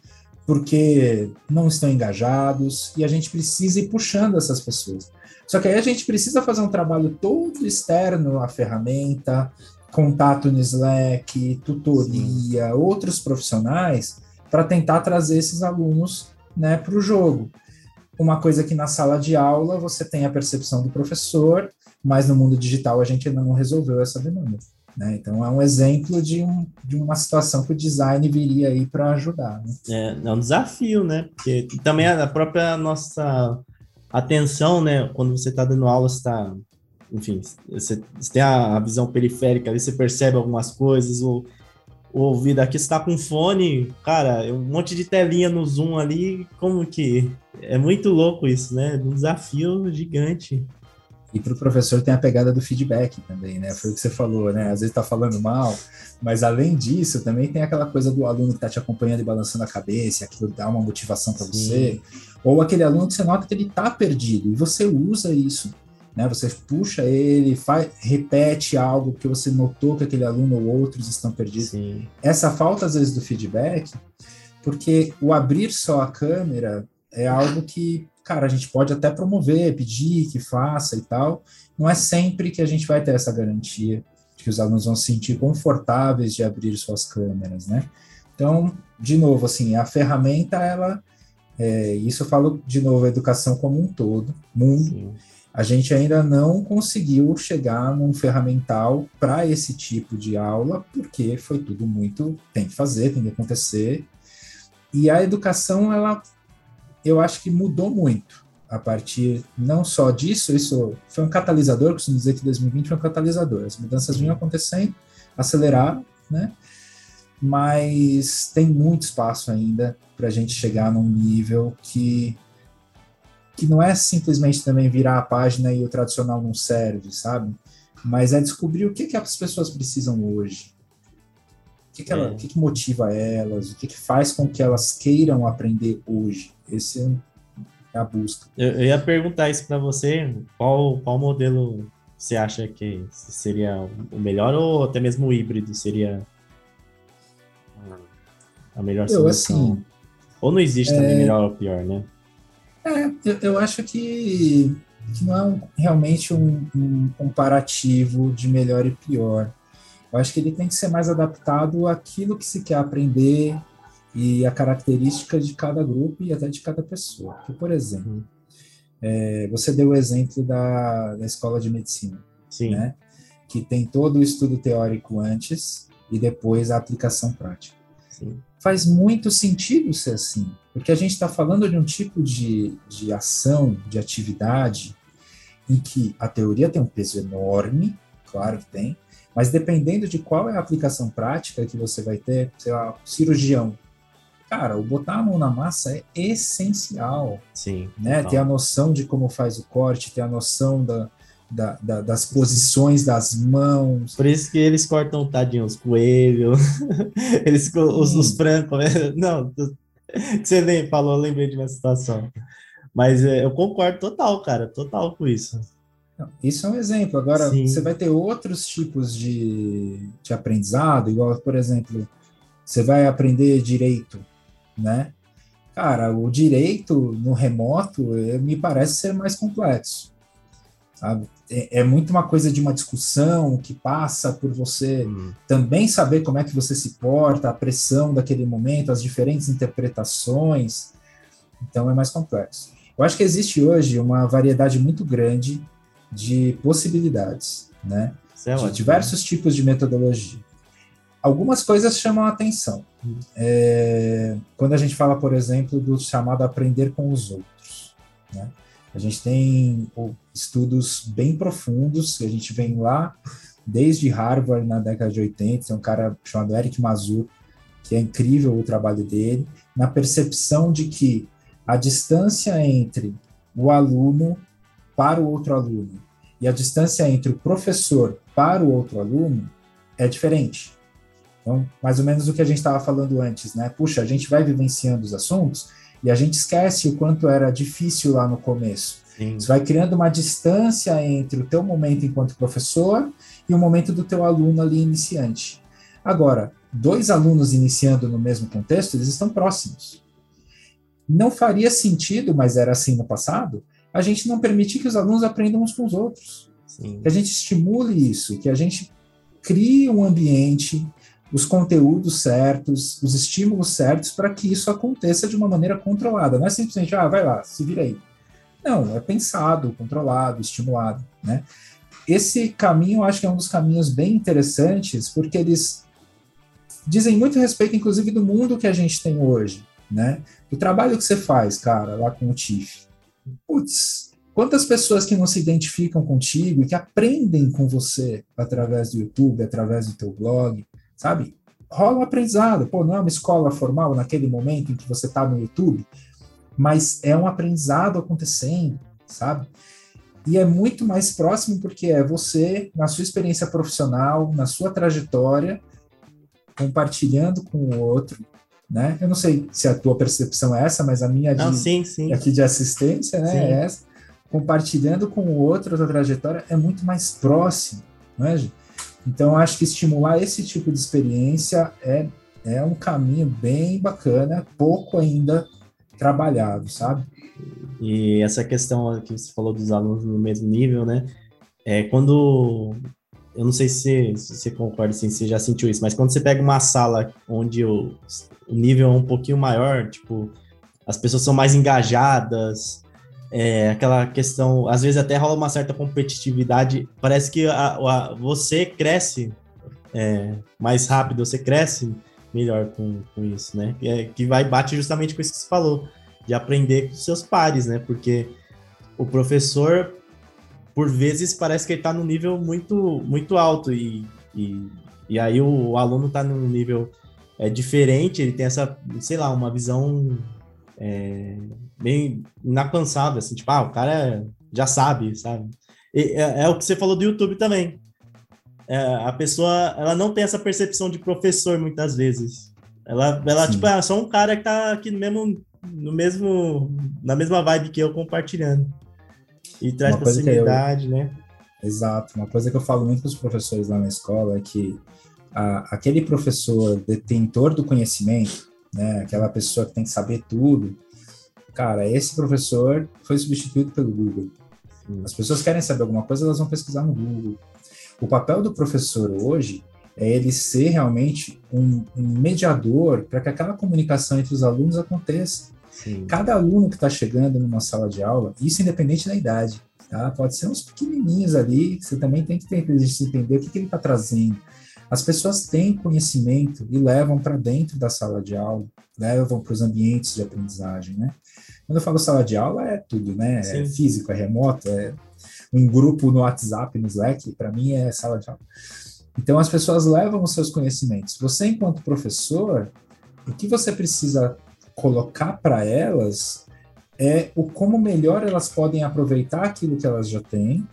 porque não estão engajados, e a gente precisa ir puxando essas pessoas. Só que aí a gente precisa fazer um trabalho todo externo à ferramenta, contato no Slack, tutoria, Sim. outros profissionais, para tentar trazer esses alunos né, para o jogo. Uma coisa que na sala de aula você tem a percepção do professor, mas no mundo digital a gente ainda não resolveu essa demanda. Né? Então é um exemplo de, um, de uma situação que o design viria aí para ajudar. Né? É, é um desafio, né? Porque também a própria nossa atenção, né? Quando você está dando aula, está enfim, você, você tem a, visão periférica ali, você percebe algumas coisas, o, o ouvido aqui, você tá com fone, cara, é um monte de telinha no Zoom ali, como que... É muito louco isso, né? Um desafio gigante. E para o professor tem a pegada do feedback também, né? Foi o que você falou, né? Às vezes está falando mal, mas além disso, também tem aquela coisa do aluno que está te acompanhando e balançando a cabeça, aquilo dá uma motivação para você. Ou aquele aluno que você nota que ele está perdido e você usa isso. Né? Você puxa ele, faz, repete algo que você notou que aquele aluno ou outros estão perdidos. Sim. Essa falta, às vezes, do feedback, porque o abrir só a câmera é algo que cara, a gente pode até promover, pedir que faça e tal. Não é sempre que a gente vai ter essa garantia de que os alunos vão se sentir confortáveis de abrir suas câmeras, né? Então, de novo, assim, a ferramenta, ela, é, isso eu falo de novo, a educação como um todo, mundo, Sim. A gente ainda não conseguiu chegar num ferramental para esse tipo de aula, porque foi tudo muito, tem que fazer, tem que acontecer, e a educação, ela eu acho que mudou muito a partir não só disso, isso foi um catalisador, costumo dizer que 2020 foi um catalisador, as mudanças vinham acontecendo, aceleraram, né? Mas tem muito espaço ainda para a gente chegar num nível que que não é simplesmente também virar a página e o tradicional não serve, sabe? Mas é descobrir o que, que as pessoas precisam hoje. O que, que, ela, é. o que, que motiva elas, o que, que faz com que elas queiram aprender hoje. Esse é a busca. Eu, eu ia perguntar isso para você, qual, qual modelo você acha que seria o melhor ou até mesmo o híbrido seria a melhor solução? Eu, assim, ou não existe é... também melhor ou pior, né? É, eu, eu acho que, que não é um, realmente um, um, comparativo de melhor e pior. Eu acho que ele tem que ser mais adaptado àquilo que se quer aprender, e a característica de cada grupo e até de cada pessoa. Porque, por exemplo, uhum. é, você deu o exemplo da, da escola de medicina, Sim. né? que tem todo o estudo teórico antes e depois a aplicação prática. Sim. Faz muito sentido ser assim, porque a gente está falando de um tipo de, de ação, de atividade, em que a teoria tem um peso enorme, claro que tem, mas dependendo de qual é a aplicação prática que você vai ter, sei lá, cirurgião, cara, o botar a mão na massa é essencial. Sim. Né? Ter a noção de como faz o corte, ter a noção da, da, da, das posições das mãos. Por isso que eles cortam, tadinho, os coelhos, eles, os, os francos, né? Não, você nem falou, eu lembrei de uma situação. Mas é, eu concordo total, cara, total com isso. Isso é um exemplo. Agora, Sim. você vai ter outros tipos de, de aprendizado, igual, por exemplo, você vai aprender direito né? Cara, o direito no remoto eh, me parece ser mais complexo. Sabe? É, é, muito uma coisa de uma discussão que passa por você uhum. também saber como é que você se porta, a pressão daquele momento, as diferentes interpretações. Então é mais complexo. Eu acho que existe hoje uma variedade muito grande de possibilidades, né? É de ótimo, diversos né? tipos de metodologia algumas coisas chamam a atenção. É, quando a gente fala, por exemplo, do chamado aprender com os outros. Né? A gente tem estudos bem profundos, que a gente vem lá desde Harvard na década de 80, tem um cara chamado Eric Mazur, que é incrível o trabalho dele, na percepção de que a distância entre o aluno para o outro aluno e a distância entre o professor para o outro aluno é diferente. Então, mais ou menos o que a gente estava falando antes, né? Puxa, a gente vai vivenciando os assuntos e a gente esquece o quanto era difícil lá no começo. Sim. Você vai criando uma distância entre o teu momento enquanto professor e o momento do teu aluno ali iniciante. Agora, dois alunos iniciando no mesmo contexto, eles estão próximos. Não faria sentido, mas era assim no passado, a gente não permitir que os alunos aprendam uns com os outros. Sim. Que a gente estimule isso, que a gente crie um ambiente os conteúdos certos, os estímulos certos para que isso aconteça de uma maneira controlada. Não é simplesmente, ah, vai lá, se vira aí. Não, é pensado, controlado, estimulado, né? Esse caminho, eu acho que é um dos caminhos bem interessantes, porque eles dizem muito respeito, inclusive, do mundo que a gente tem hoje, né? O trabalho que você faz, cara, lá com o TIF. Putz, Quantas pessoas que não se identificam contigo e que aprendem com você através do YouTube, através do teu blog, sabe? Rola um aprendizado. Pô, não é uma escola formal naquele momento em que você está no YouTube, mas é um aprendizado acontecendo, sabe? E é muito mais próximo porque é você, na sua experiência profissional, na sua trajetória, compartilhando com o outro, né? Eu não sei se a tua percepção é essa, mas a minha de, não, sim, sim. aqui de assistência, né, é essa. Compartilhando com o outro a tua trajetória é muito mais próximo, né, gente? Então, acho que estimular esse tipo de experiência é, é um caminho bem bacana, pouco ainda trabalhado, sabe? E essa questão que você falou dos alunos no mesmo nível, né? É quando eu não sei se, se você concorda, se você já sentiu isso, mas quando você pega uma sala onde o, o nível é um pouquinho maior, tipo, as pessoas são mais engajadas, é, aquela questão, às vezes até rola uma certa competitividade, parece que a, a, você cresce é, mais rápido, você cresce melhor com, com isso, né? É, que vai bate justamente com isso que você falou de aprender com seus pares, né? Porque o professor, por vezes, parece que ele está num nível muito, muito alto e, e, e aí o, o aluno está num nível é, diferente, ele tem essa, sei lá, uma visão é, bem inacansada, assim, tipo, ah, o cara já sabe, sabe? E, é, é, o que você falou do YouTube também. É, a pessoa, ela não tem essa percepção de professor muitas vezes. Ela, ela tipo, é só um cara que tá aqui no mesmo no mesmo, na mesma vibe que eu compartilhando. E traz uma proximidade, eu, né? Exato. Uma coisa que eu falo muito com os professores lá na escola é que a, aquele professor detentor do conhecimento, né, aquela pessoa que tem que saber tudo, cara, esse professor foi substituído pelo Google. As pessoas querem saber alguma coisa, elas vão pesquisar no Google. O papel do professor hoje é ele ser realmente um, um mediador para que aquela comunicação entre os alunos aconteça. Sim. Cada aluno que está chegando numa sala de aula, isso independente da idade, tá? pode ser uns pequenininhos ali, você também tem que ter, entender o que, que ele está trazendo. As pessoas têm conhecimento e levam para dentro da sala de aula, levam para os ambientes de aprendizagem, né? Quando eu falo sala de aula, é tudo, né? É Sim. É físico, é remoto, é um grupo no WhatsApp, no Slack, para mim é sala de aula. Então as pessoas levam os seus conhecimentos. Você, enquanto professor, o que você precisa colocar para elas é o como melhor elas podem aproveitar aquilo que elas já têm,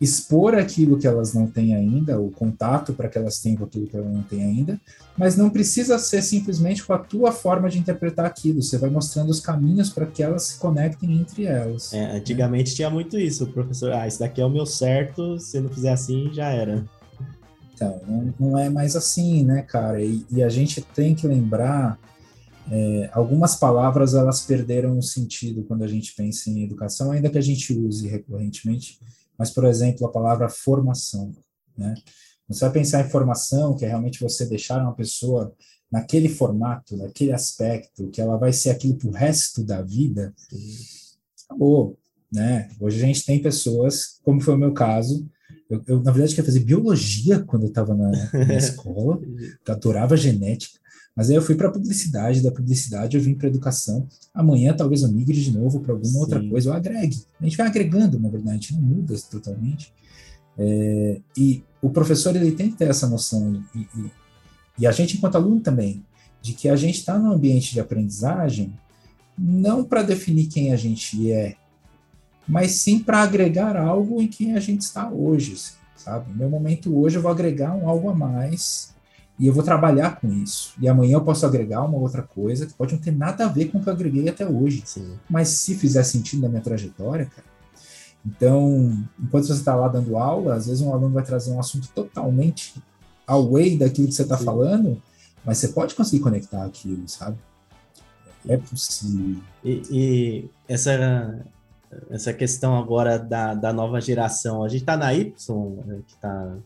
expor aquilo que elas não têm ainda, o contato para que elas tenham com aquilo que elas não têm ainda, mas não precisa ser simplesmente com a tua forma de interpretar aquilo. Você vai mostrando os caminhos para que elas se conectem entre elas. É, antigamente tinha muito isso, o professor, ah, isso daqui é o meu certo, se não fizer assim, já era. Então, não, não é mais assim, né, cara? E, e a gente tem que lembrar, é, algumas palavras elas perderam o sentido quando a gente pensa em educação, ainda que a gente use recorrentemente, mas, por exemplo, a palavra formação, né? Você vai pensar em formação, que é realmente você deixar uma pessoa naquele formato, naquele aspecto, que ela vai ser aquilo pro resto da vida, acabou, né? Hoje a gente tem pessoas, como foi o meu caso, eu, eu, na verdade, queria fazer biologia quando eu estava na, na escola, eu adorava genética, mas aí eu fui para publicidade, da publicidade eu vim para educação. Amanhã talvez eu migre de novo para alguma Sim. outra coisa, eu agregue. A gente vai agregando, na verdade, a gente não muda totalmente. É, e o professor ele tem que ter essa noção, e, e, e a gente, enquanto aluno também, de que a gente está no ambiente de aprendizagem não para definir quem a gente é, mas sim para agregar algo em quem a gente está hoje, sabe? No meu momento hoje eu vou agregar um algo a mais e eu vou trabalhar com isso. E amanhã eu posso agregar uma outra coisa que pode não ter nada a ver com o que eu agreguei até hoje. Sim. Mas se fizer sentido na minha trajetória, cara. Então, enquanto você está lá dando aula, às vezes um aluno vai trazer um assunto totalmente away daquilo que você está falando, mas você pode conseguir conectar aquilo, sabe? É possível. E, e essa essa questão agora da, da nova geração. A gente tá na Y, que tá.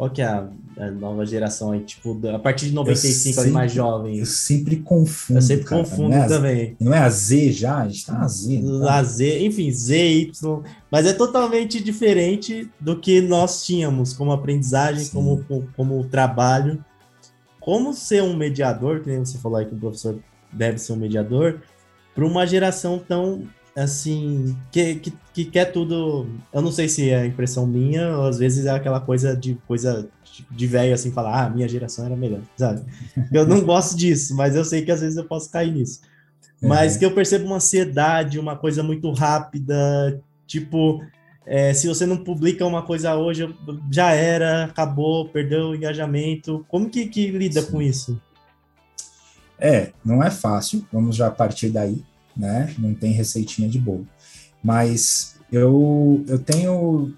Qual que é a, a nova geração aí? Tipo, a partir de 95, sempre, ali mais jovem. Eu sempre confundo. Eu sempre cara, confundo não é também. não é a Z já? A gente tá na Z. Tá? A Z, enfim, Z, Y. Mas é totalmente diferente do que nós tínhamos como aprendizagem, como, como, como trabalho. Como ser um mediador, que nem você falou aí que o professor deve ser um mediador, para uma geração tão assim, que, que, que quer tudo. Eu não sei se é impressão minha, ou às vezes é aquela coisa de coisa de velho assim, falar, ah, minha geração era melhor, sabe? Eu não gosto disso, mas eu sei que às vezes eu posso cair nisso. Mas uhum. que eu percebo uma ansiedade, uma coisa muito rápida, tipo, é, se você não publica uma coisa hoje, já era, acabou, perdeu o engajamento. Como que, que lida Sim. com isso? É, não é fácil, vamos já partir daí, né? Não tem receitinha de bolo. Mas eu, eu tenho,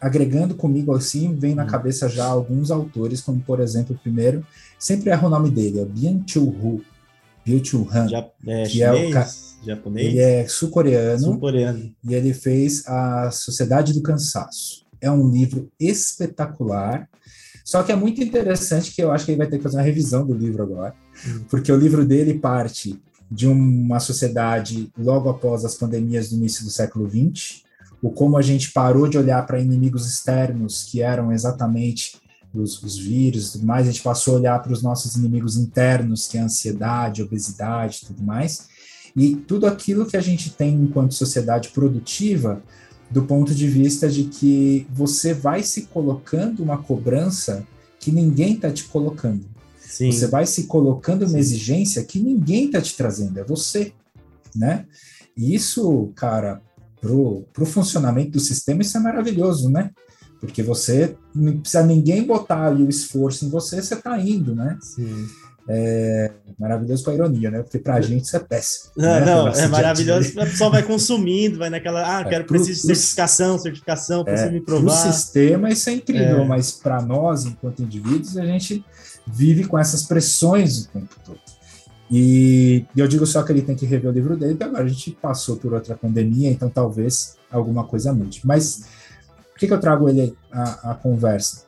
agregando comigo assim, vem na hum. cabeça já alguns autores, como por exemplo, o primeiro, sempre erro o nome dele, é Byung-Chul Hu, Byung-Chul Han, já, é, que chinês, é o japonês? Ele é sul-coreano. Sul-coreano. E ele fez A Sociedade do Cansaço. É um livro espetacular. Só que é muito interessante que eu acho que ele vai ter que fazer uma revisão do livro agora, hum. porque o livro dele parte de uma sociedade logo após as pandemias do início do século XX, o como a gente parou de olhar para inimigos externos que eram exatamente os, os vírus e tudo mais, a gente passou a olhar para os nossos inimigos internos, que é a ansiedade, obesidade e tudo mais, e tudo aquilo que a gente tem enquanto sociedade produtiva, do ponto de vista de que você vai se colocando uma cobrança que ninguém está te colocando. Sim. Você vai se colocando uma exigência que ninguém está te trazendo, é você, né? E isso, cara, pro, pro funcionamento do sistema, isso é maravilhoso, né? Porque você não precisa ninguém botar ali o esforço em você, você está indo, né? Sim. É maravilhoso com a ironia, né? Porque pra gente isso é péssimo. Não, né? não, é maravilhoso. A pessoa vai consumindo, vai naquela, ah, é, quero, é, pro, preciso de certificação, certificação, preciso é, me provar. Pro sistema isso é incrível, é. mas para nós, enquanto indivíduos, a gente vive com essas pressões o tempo todo. E eu digo só que ele tem que rever o livro dele, porque agora a gente passou por outra pandemia, então talvez alguma coisa mude. Mas por que, que eu trago ele a conversa?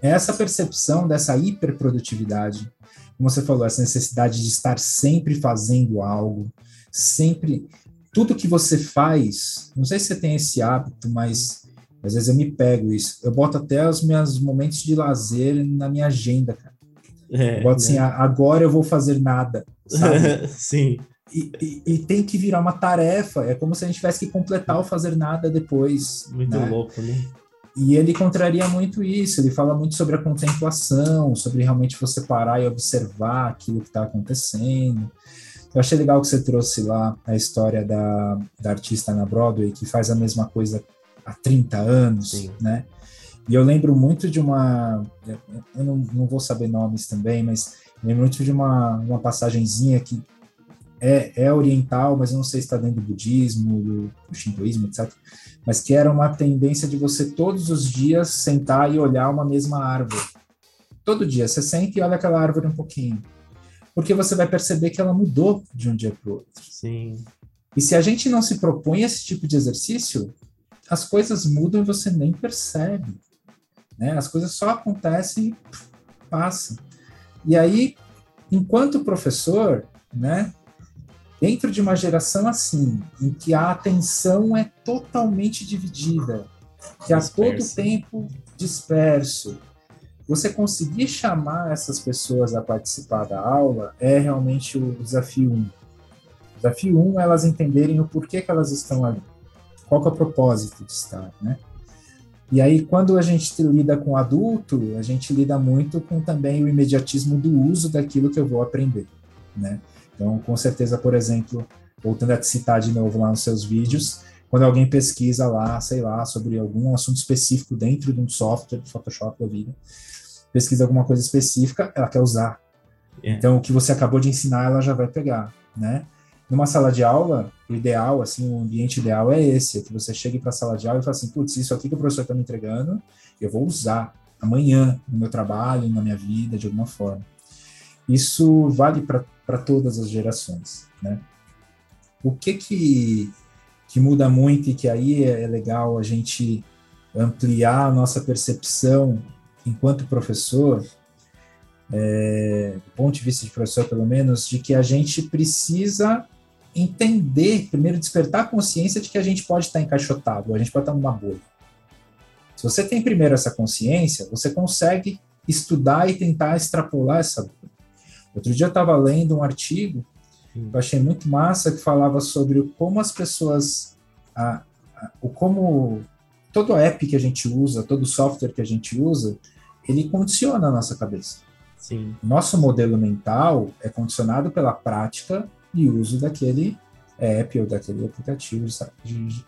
É essa percepção dessa hiperprodutividade como você falou, essa necessidade de estar sempre fazendo algo, sempre. Tudo que você faz, não sei se você tem esse hábito, mas às vezes eu me pego isso. Eu boto até os meus momentos de lazer na minha agenda, cara. É, eu boto assim, né? agora eu vou fazer nada, sabe? Sim. E, e, e, tem que virar uma tarefa. É como se a gente tivesse que completar o fazer nada depois. Muito né? louco, né? E ele contraria muito isso, ele fala muito sobre a contemplação, sobre realmente você parar e observar aquilo que está acontecendo. Eu achei legal que você trouxe lá a história da, da artista na Broadway, que faz a mesma coisa há 30 anos, Sim. né? E eu lembro muito de uma. Eu não, não vou saber nomes também, mas lembro muito de uma, uma passagenzinha que é, é oriental, mas eu não sei se está dentro do budismo, do, do shintoísmo, etc mas que era uma tendência de você todos os dias sentar e olhar uma mesma árvore. Todo dia você senta e olha aquela árvore um pouquinho. Porque você vai perceber que ela mudou de um dia para o outro. Sim. E se a gente não se propõe esse tipo de exercício, as coisas mudam e você nem percebe. Né? As coisas só acontecem e passam. E aí, enquanto professor, né, Dentro de uma geração assim, em que a atenção é totalmente dividida, que a todo tempo disperso, você conseguir chamar essas pessoas a participar da aula é realmente o desafio 1. Um. Desafio 1 um é elas entenderem o porquê que elas estão ali. Qual é o propósito de estar, né? E aí, quando a gente lida com adulto, a gente lida muito com também o imediatismo do uso daquilo que eu vou aprender, né? Então, com certeza, por exemplo, voltando a te citar de novo lá nos seus vídeos, quando alguém pesquisa lá, sei lá, sobre algum assunto específico dentro de um software, do Photoshop da vida, pesquisa alguma coisa específica, ela quer usar. Yeah. É. Então, o que você acabou de ensinar, ela já vai pegar, né? Numa sala de aula, o ideal, assim, o ambiente ideal é esse, é que você chegue para a sala de aula e fale assim, putz, isso aqui que o professor está me entregando, eu vou usar amanhã no meu trabalho, na minha vida, de alguma forma. Isso vale para todas as gerações, né? O que que, que muda muito e que aí é, é legal a gente ampliar a nossa percepção enquanto professor, é, do ponto de vista de professor pelo menos, de que a gente precisa entender, primeiro despertar a consciência de que a gente pode estar encaixotado, a gente pode estar numa bolha. Se você tem primeiro essa consciência, você consegue estudar e tentar extrapolar essa bolha. Outro dia eu estava lendo um artigo Sim. eu achei muito massa, que falava sobre como as pessoas, a, a, o como todo app que a gente usa, todo software que a gente usa, ele condiciona a nossa cabeça. Sim. Nosso modelo mental é condicionado pela prática e uso daquele app ou daquele aplicativo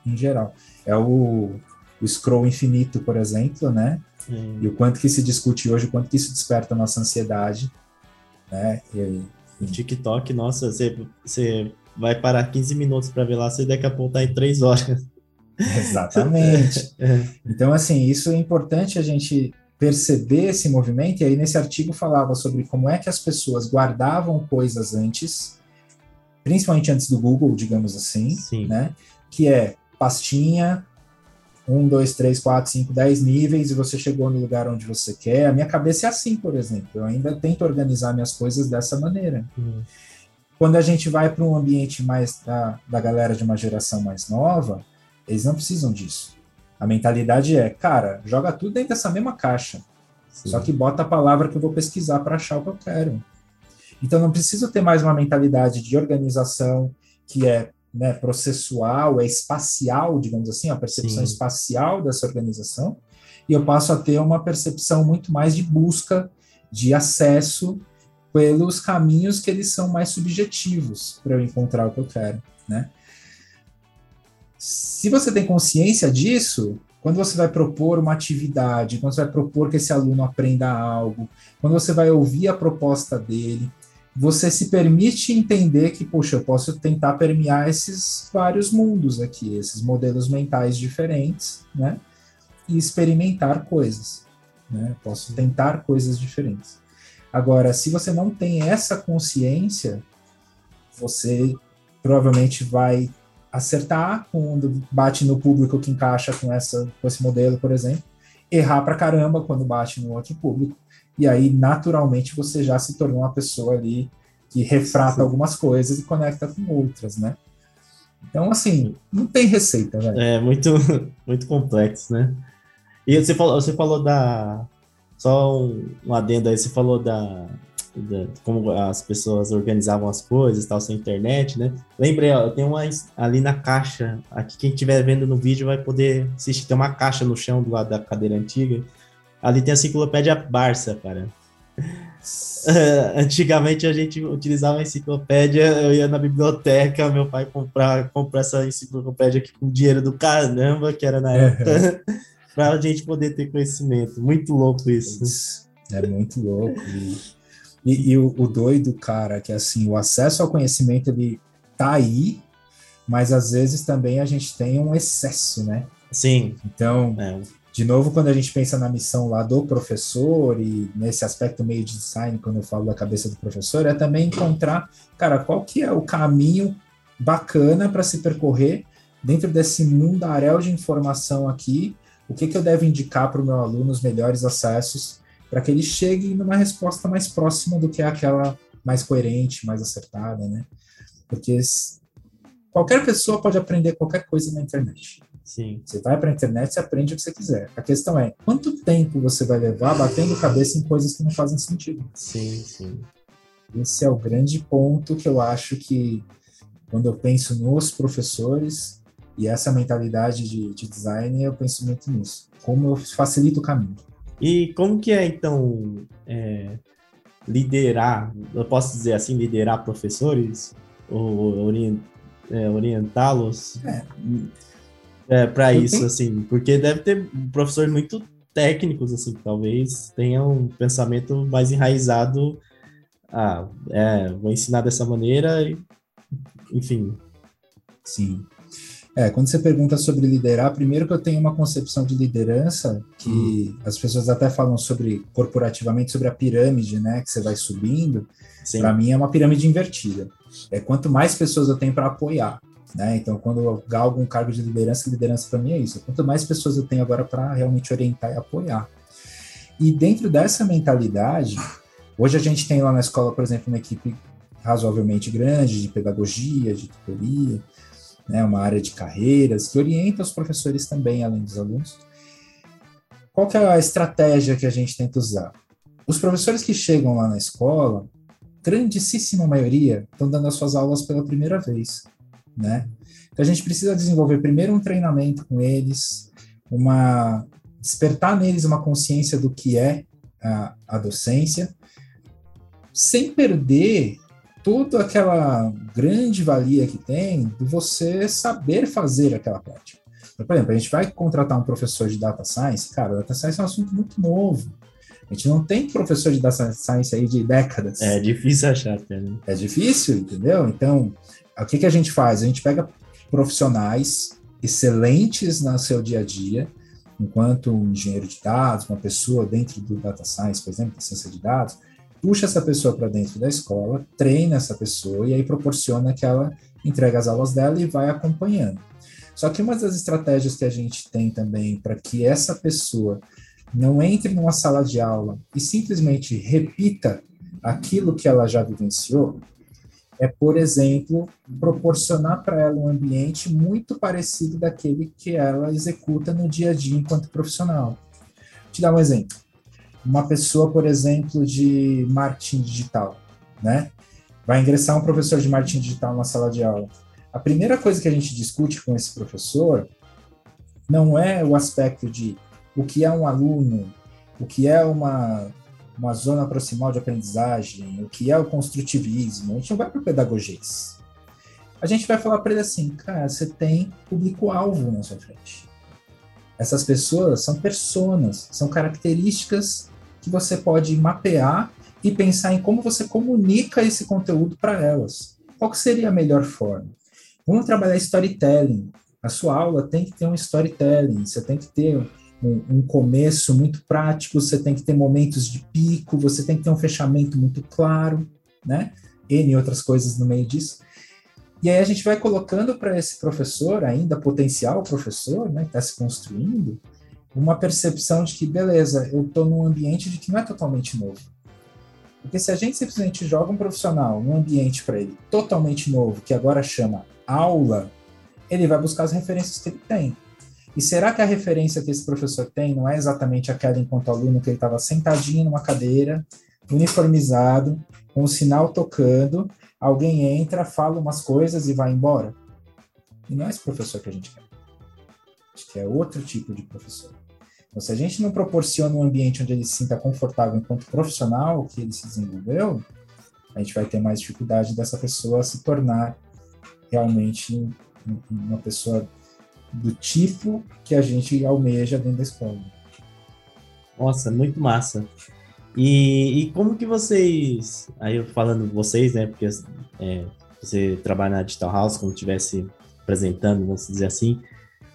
em geral. É o, o scroll infinito, por exemplo, né? E o quanto que se discute hoje, o quanto que isso desperta a nossa ansiedade, né? E aí, o TikTok, nossa, você, você vai parar 15 minutos para ver lá, você daqui a pouco tá em 3 horas. Exatamente. é. Então, assim, isso é importante a gente perceber esse movimento, e aí nesse artigo falava sobre como é que as pessoas guardavam coisas antes, principalmente antes do Google, digamos assim, Sim. né? Que é pastinha, um, dois, três, quatro, cinco, dez níveis, e você chegou no lugar onde você quer. A minha cabeça é assim, por exemplo. Eu ainda tento organizar minhas coisas dessa maneira. Uhum. Quando a gente vai para um ambiente mais da, da galera de uma geração mais nova, eles não precisam disso. A mentalidade é, cara, joga tudo dentro dessa mesma caixa. Sim. Só que bota a palavra que eu vou pesquisar para achar o que eu quero. Então não preciso ter mais uma mentalidade de organização que é né, processual, é espacial, digamos assim, a percepção Sim. espacial dessa organização, e eu passo a ter uma percepção muito mais de busca, de acesso pelos caminhos que eles são mais subjetivos para eu encontrar o que eu quero, né? Se você tem consciência disso, quando você vai propor uma atividade, quando você vai propor que esse aluno aprenda algo, quando você vai ouvir a proposta dele, você se permite entender que, poxa, eu posso tentar permear esses vários mundos aqui, esses modelos mentais diferentes, né? E experimentar coisas, né? Posso tentar coisas diferentes. Agora, se você não tem essa consciência, você provavelmente vai acertar quando bate no público que encaixa com, essa, com esse modelo, por exemplo, errar pra caramba quando bate no outro público, e aí naturalmente você já se tornou uma pessoa ali que refrata Sim. algumas coisas e conecta com outras, né? Então, assim, não tem receita, velho. É muito, muito complexo, né? E você falou, você falou da. Só um, um adendo aí, você falou da, da, como as pessoas organizavam as coisas, tal, sem internet, né? Lembrei, ó, tem uma ali na caixa, aqui quem estiver vendo no vídeo vai poder assistir, tem uma caixa no chão do lado da cadeira antiga, ali tem a enciclopédia Barça, cara. Antigamente a gente utilizava a enciclopédia, eu ia na biblioteca, meu pai comprar, comprar essa enciclopédia aqui com dinheiro do caramba, que era na época, para a gente poder ter conhecimento. Muito louco isso. É muito louco. E e, e o, o, doido, cara, que assim, o acesso ao conhecimento ele tá aí, mas às vezes também a gente tem um excesso, né? Sim. Então, é. De novo, quando a gente pensa na missão lá do professor e nesse aspecto meio de design, quando eu falo da cabeça do professor, é também encontrar, cara, qual que é o caminho bacana para se percorrer dentro desse mundaréu de informação aqui, o que, que eu devo indicar para o meu aluno os melhores acessos para que ele chegue numa resposta mais próxima do que aquela mais coerente, mais acertada, né? Porque qualquer pessoa pode aprender qualquer coisa na internet. Sim. Você vai para a internet, você aprende o que você quiser. A questão é, quanto tempo você vai levar batendo cabeça em coisas que não fazem sentido? Sim, sim. Esse é o grande ponto que eu acho que, quando eu penso nos professores e essa mentalidade de, de design, eu penso muito nisso. Como eu facilito o caminho. E como que é, então, é, liderar, eu posso dizer assim, liderar professores? Ou orient, é, orientá-los é. É para isso, assim? Porque deve ter professores muito técnicos, assim, que talvez tenham um pensamento mais enraizado. Ah, é, vou ensinar dessa maneira, e, enfim. Sim. É, quando você pergunta sobre liderar, primeiro que eu tenho uma concepção de liderança que hum. as pessoas até falam sobre corporativamente sobre a pirâmide, né, que você vai subindo. Para mim é uma pirâmide invertida. É quanto mais pessoas eu tenho para apoiar, né? Então, quando eu galgo um cargo de liderança, liderança para mim é isso. Quanto mais pessoas eu tenho agora para realmente orientar e apoiar. E dentro dessa mentalidade, hoje a gente tem lá na escola, por exemplo, uma equipe razoavelmente grande de pedagogia, de tutoria, né, uma área de carreiras, que orienta os professores também, além dos alunos. Qual que é a estratégia que a gente tenta usar? Os professores que chegam lá na escola, grandíssima maioria estão dando as suas aulas pela primeira vez, né? Então a gente precisa desenvolver primeiro um treinamento com eles, uma despertar neles uma consciência do que é a, a docência, sem perder toda aquela grande valia que tem de você saber fazer aquela prática. Por exemplo, a gente vai contratar um professor de data science, cara, data science é um assunto muito novo. A gente não tem professor de data science aí de décadas. É difícil achar até, né? É difícil, entendeu? Então, o que, que a gente faz? A gente pega profissionais excelentes no seu dia a dia, enquanto um engenheiro de dados, uma pessoa dentro do data science, por exemplo, da ciência de dados, puxa essa pessoa para dentro da escola, treina essa pessoa e aí proporciona que ela entregue as aulas dela e vai acompanhando. Só que uma das estratégias que a gente tem também para que essa pessoa não entre numa sala de aula e simplesmente repita aquilo que ela já vivenciou, é, por exemplo, proporcionar para ela um ambiente muito parecido daquele que ela executa no dia a dia enquanto profissional. Vou te dar um exemplo. Uma pessoa, por exemplo, de marketing digital, né? Vai ingressar um professor de marketing digital na sala de aula. A primeira coisa que a gente discute com esse professor não é o aspecto de o que é um aluno, o que é uma, uma zona proximal de aprendizagem, o que é o construtivismo. A gente não vai para pedagogês. A gente vai falar para ele assim, cara, você tem público-alvo na sua frente. Essas pessoas são personas, são características que você pode mapear e pensar em como você comunica esse conteúdo para elas. Qual seria a melhor forma? Vamos trabalhar storytelling. A sua aula tem que ter um storytelling, você tem que ter um, um, começo muito prático, você tem que ter momentos de pico, você tem que ter um fechamento muito claro, né? N outras coisas no meio disso. E aí a gente vai colocando para esse professor, ainda potencial professor, né, que está se construindo, uma percepção de que, beleza, eu estou num ambiente de que não é totalmente novo. Porque se a gente simplesmente joga um profissional num ambiente para ele totalmente novo, que agora chama aula, ele vai buscar as referências que ele tem. E será que a referência que esse professor tem não é exatamente aquela enquanto aluno que ele estava sentadinho numa cadeira, uniformizado, com o sinal tocando, alguém entra, fala umas coisas e vai embora? E não é esse professor que a gente quer. A gente quer outro tipo de professor. Então, se a gente não proporciona um ambiente onde ele se sinta confortável enquanto profissional que ele se desenvolveu, a gente vai ter mais dificuldade dessa pessoa se tornar realmente uma pessoa do tipo que a gente almeja dentro da escola. Nossa, muito massa. E, e como que vocês, aí eu falando vocês, né, porque é, você trabalha na Digital House, como estivesse apresentando, vamos dizer assim,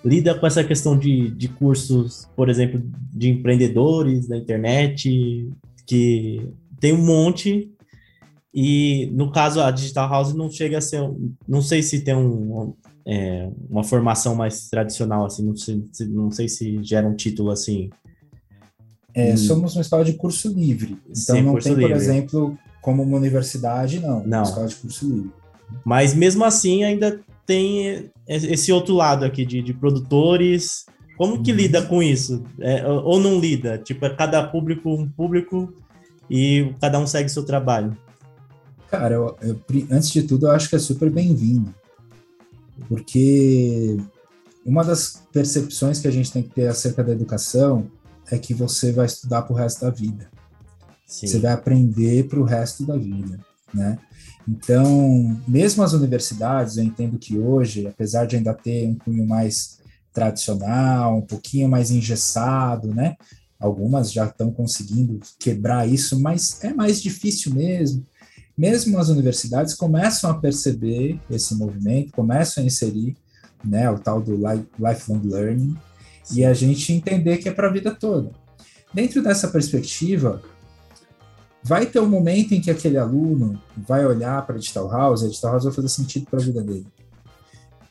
lida com essa questão de, de cursos, por exemplo, de empreendedores da internet, que tem um monte, e no caso a Digital House não chega a ser, não sei se tem um, é, uma formação mais tradicional, assim, não sei, não sei se gera um título assim. É, hum. Somos uma escola de curso livre, então Sim, não tem, livre. por exemplo, como uma universidade, não. Não. Escola de curso livre. Mas mesmo assim ainda tem esse outro lado aqui de, de produtores. Como que uhum. lida com isso? É, ou não lida? Tipo, é cada público um público e cada um segue seu trabalho. Cara, eu, eu, antes de tudo, eu acho que é super bem-vindo porque uma das percepções que a gente tem que ter acerca da educação é que você vai estudar para o resto da vida. Sim. Você vai aprender para o resto da vida, né? Então, mesmo as universidades, eu entendo que hoje, apesar de ainda ter um cunho mais tradicional, um pouquinho mais engessado, né? Algumas já estão conseguindo quebrar isso, mas é mais difícil mesmo mesmo as universidades começam a perceber esse movimento, começam a inserir né, o tal do lifelong learning e a gente entender que é para a vida toda. Dentro dessa perspectiva, vai ter um momento em que aquele aluno vai olhar para a Digital House e a Digital House vai fazer sentido para a vida dele.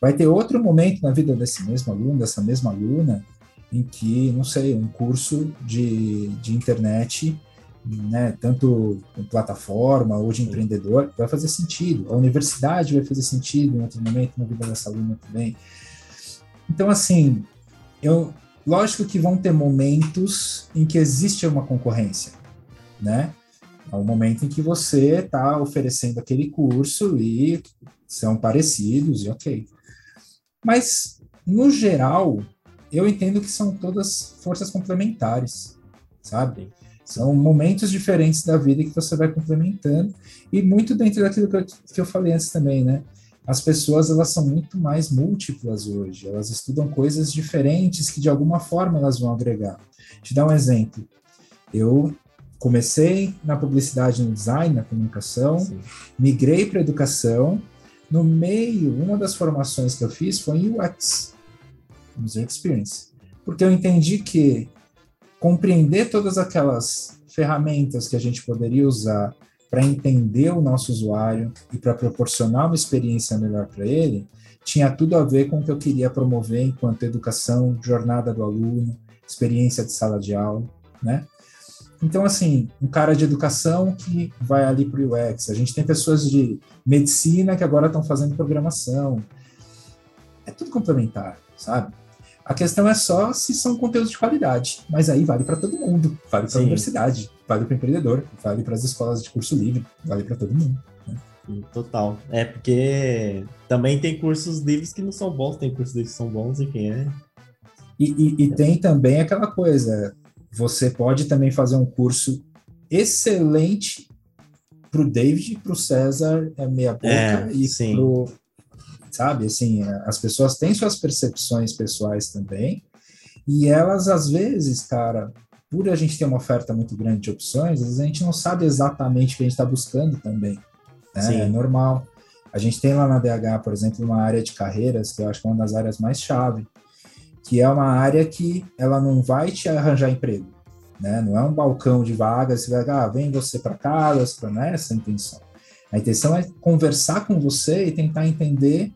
Vai ter outro momento na vida desse mesmo aluno, dessa mesma aluna, em que, não sei, um curso de, de internet né, tanto plataforma ou de empreendedor, vai fazer sentido. A universidade vai fazer sentido em outro momento na vida dessa aluna também. Então, assim, eu, lógico que vão ter momentos em que existe uma concorrência, né? É o momento em que você está oferecendo aquele curso e são parecidos e ok. Mas, no geral, eu entendo que são todas forças complementares, sabe? São momentos diferentes da vida que você vai complementando e muito dentro daquilo que eu, que eu falei antes também, né? As pessoas elas são muito mais múltiplas hoje, elas estudam coisas diferentes que de alguma forma elas vão agregar. Te dar um exemplo. Eu comecei na publicidade no design, na comunicação, Sim. migrei para educação. No meio, uma das formações que eu fiz foi em UX, User Experience, porque eu entendi que compreender todas aquelas ferramentas que a gente poderia usar para entender o nosso usuário e para proporcionar uma experiência melhor para ele, tinha tudo a ver com o que eu queria promover enquanto educação, jornada do aluno, experiência de sala de aula, né? Então, assim, um cara de educação que vai ali para o UX, a gente tem pessoas de medicina que agora estão fazendo programação. É tudo complementar, sabe? A questão é só se são conteúdos de qualidade, mas aí vale para todo mundo, vale para a universidade, vale para o empreendedor, vale para as escolas de curso livre, vale para todo mundo. Né? Total. É porque também tem cursos livres que não são bons, tem cursos livres que são bons, enfim, é. E, e, e tem também aquela coisa, você pode também fazer um curso excelente para o David, para o César, é meia boca, é, e para sabe? Assim, as pessoas têm suas percepções pessoais também, e elas, às vezes, cara, por a gente ter uma oferta muito grande de opções, às vezes a gente não sabe exatamente o que a gente está buscando também. Né? É normal. A gente tem lá na DH, por exemplo, uma área de carreiras, que eu acho que é uma das áreas mais chave, que é uma área que ela não vai te arranjar emprego. Né? Não é um balcão de vagas, você vai, ah, vem você para cá, não é essa a intenção. A intenção é conversar com você e tentar entender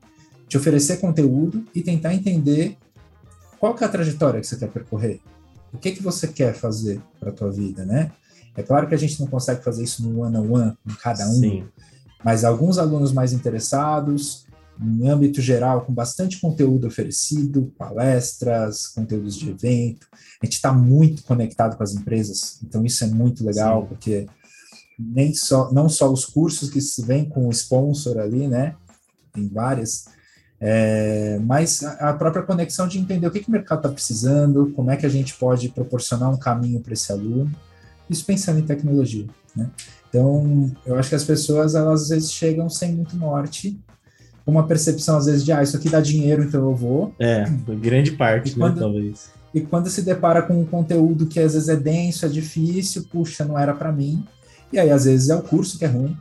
te oferecer conteúdo e tentar entender qual que é a trajetória que você quer percorrer. O que que você quer fazer para a tua vida, né? É claro que a gente não consegue fazer isso no one on one com cada um, Sim. mas alguns alunos mais interessados, em âmbito geral, com bastante conteúdo oferecido, palestras, conteúdos de evento. A gente está muito conectado com as empresas, então isso é muito legal, Sim. porque nem só, não só os cursos que vêm com o sponsor ali, né? Tem várias, é, mas a própria conexão de entender o que, que o mercado está precisando, como é que a gente pode proporcionar um caminho para esse aluno, isso pensando em tecnologia. Né? Então, eu acho que as pessoas, elas às vezes chegam sem muito norte, com uma percepção às vezes de, ah, isso aqui dá dinheiro, então eu vou. É, grande parte, né, quando, talvez. E quando se depara com um conteúdo que às vezes é denso, é difícil, puxa, não era para mim, e aí às vezes é o curso que é ruim,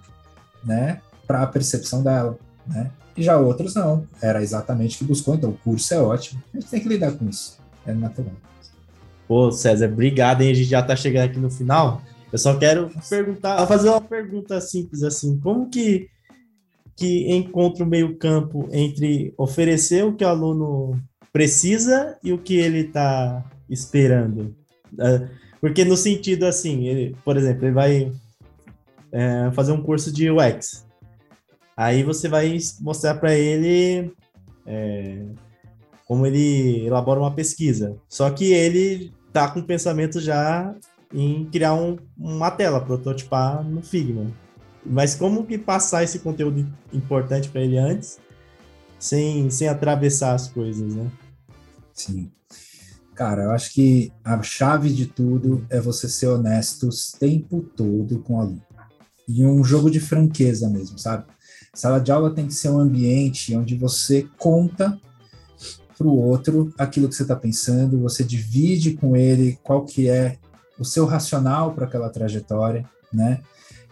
né, para a percepção dela, né? E já outros não. Era exatamente o que buscou, então o curso é ótimo. A gente tem que lidar com isso. É natural. Pô, César, obrigado, hein? A gente já tá chegando aqui no final. Eu só quero perguntar, fazer uma pergunta simples assim: como que, que encontra o meio-campo entre oferecer o que o aluno precisa e o que ele está esperando? É, porque no sentido assim, ele, por exemplo, ele vai é, fazer um curso de UX. Aí você vai mostrar para ele é, como ele elabora uma pesquisa. Só que ele tá com o pensamento já em criar um, uma tela, prototipar no Figma. Mas como que passar esse conteúdo importante para ele antes, sem, sem atravessar as coisas, né? Sim. Cara, eu acho que a chave de tudo é você ser honesto o tempo todo com o aluno. E um jogo de franqueza mesmo, sabe? Sala de aula tem que ser um ambiente onde você conta para o outro aquilo que você está pensando, você divide com ele qual que é o seu racional para aquela trajetória, né?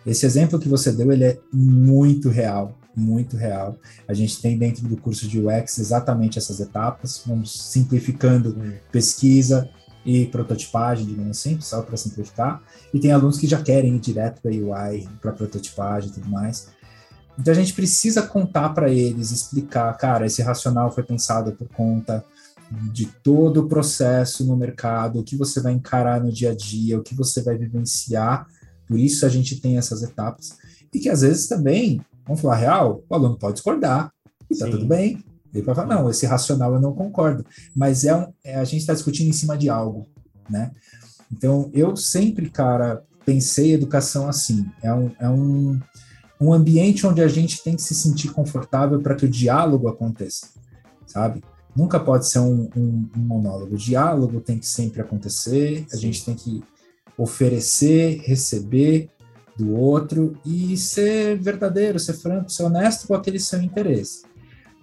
Esse exemplo que você deu, ele é muito real, muito real. A gente tem dentro do curso de UX exatamente essas etapas, vamos simplificando pesquisa e prototipagem, digamos assim, só para simplificar. E tem alunos que já querem ir direto para UI, para prototipagem e tudo mais. Então a gente precisa contar para eles, explicar, cara, esse racional foi pensado por conta de todo o processo no mercado, o que você vai encarar no dia a dia, o que você vai vivenciar. Por isso a gente tem essas etapas. E que às vezes também, vamos falar real, o aluno pode discordar, e tá tudo bem. Ele vai falar, não, esse racional eu não concordo. Mas é, um, é a gente está discutindo em cima de algo, né? Então, eu sempre, cara, pensei educação assim. É um, é um, um ambiente onde a gente tem que se sentir confortável para que o diálogo aconteça, sabe? Nunca pode ser um, um, um monólogo. O diálogo tem que sempre acontecer, a gente tem que oferecer, receber do outro e ser verdadeiro, ser franco, ser honesto com aquele seu interesse.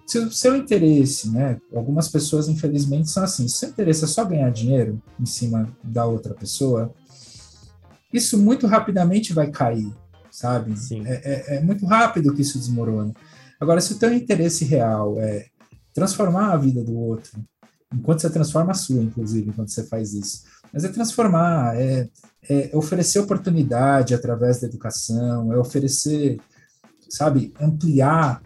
Se o seu interesse, né? Algumas pessoas, infelizmente, são assim: se o seu interesse é só ganhar dinheiro em cima da outra pessoa, isso muito rapidamente vai cair, sabe? É, é, é, muito rápido que isso desmorona. Agora, se o teu interesse real é transformar a vida do outro, enquanto você transforma a sua, inclusive, enquanto você faz isso, mas é transformar, é, é oferecer oportunidade através da educação, é oferecer, sabe, ampliar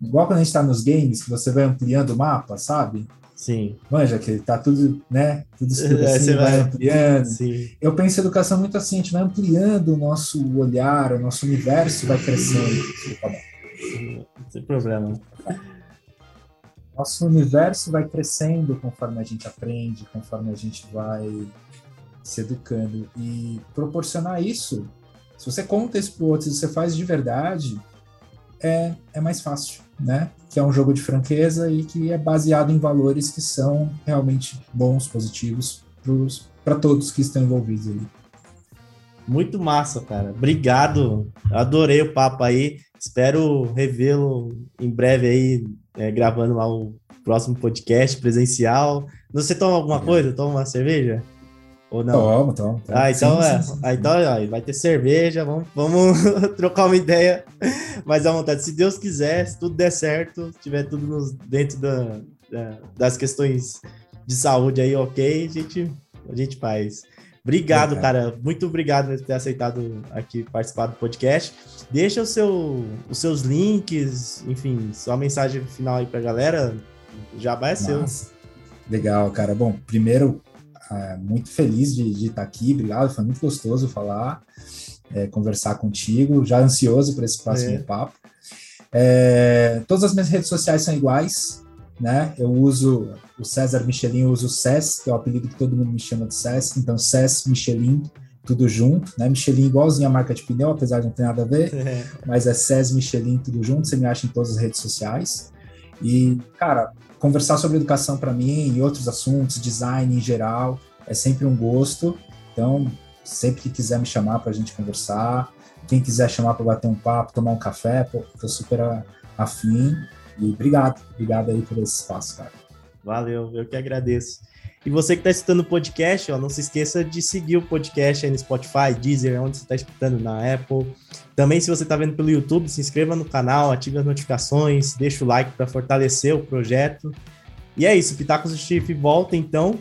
Igual quando a gente está nos games, que você vai ampliando o mapa, sabe? Sim. Manja, que tá tudo, né? Tudo escuro é, assim, vai, vai ampliando. Sim. Eu penso em educação muito assim, a gente vai ampliando o nosso olhar, o nosso universo vai crescendo. Sem problema. Nosso universo vai crescendo conforme a gente aprende, conforme a gente vai se educando. E proporcionar isso, se você conta isso para o outro, se você faz de verdade, é, é mais fácil, né? Que é um jogo de franqueza e que é baseado em valores que são realmente bons, positivos para todos que estão envolvidos ali. Muito massa, cara. Obrigado. Adorei o papo aí. Espero revê-lo em breve aí, é, gravando lá o próximo podcast presencial. Você toma alguma coisa? Toma uma cerveja? Ou não? Toma, toma. Ah, então, sim, é. Sim, sim, ah, então ó, vai ter cerveja, vamos, vamos trocar uma ideia mais à vontade. Se Deus quiser, se tudo der certo, tiver tudo nos, dentro da, da, das questões de saúde aí, ok, a gente, a gente faz. Obrigado, é, cara. Muito obrigado por ter aceitado aqui participar do podcast. Deixa o seu, os seus links, enfim, sua mensagem final aí pra galera. Já vai ser seu. Legal, cara. Bom, primeiro, é, muito feliz de, de estar aqui, obrigado, foi muito gostoso falar, é, conversar contigo, já ansioso para esse próximo é. papo. É, todas as minhas redes sociais são iguais, né? Eu uso o César Michelin, eu uso o SES, que é o apelido que todo mundo me chama de SES, então SES Michelin, tudo junto, né? Michelin igualzinho a marca de pneu, apesar de não ter nada a ver, é. mas é SES Michelin, tudo junto, você me acha em todas as redes sociais. E, cara, conversar sobre educação para mim e outros assuntos, design em geral, é sempre um gosto. Então, sempre que quiser me chamar para a gente conversar, quem quiser chamar para bater um papo, tomar um café, pô, tô super afim. E obrigado, obrigado aí por esse espaço, cara. Valeu, eu que agradeço. E você que está escutando o podcast, ó, não se esqueça de seguir o podcast aí no Spotify, Deezer, onde você está escutando, na Apple. Também, se você está vendo pelo YouTube, se inscreva no canal, ative as notificações, deixa o like para fortalecer o projeto. E é isso, Pitacos do Chifre volta então,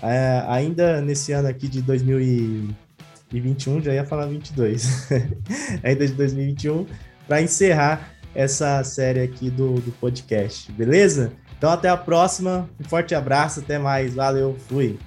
é, ainda nesse ano aqui de 2021, já ia falar 22, ainda de 2021, para encerrar essa série aqui do, do podcast, beleza? Então até a próxima, um forte abraço, até mais, valeu, fui!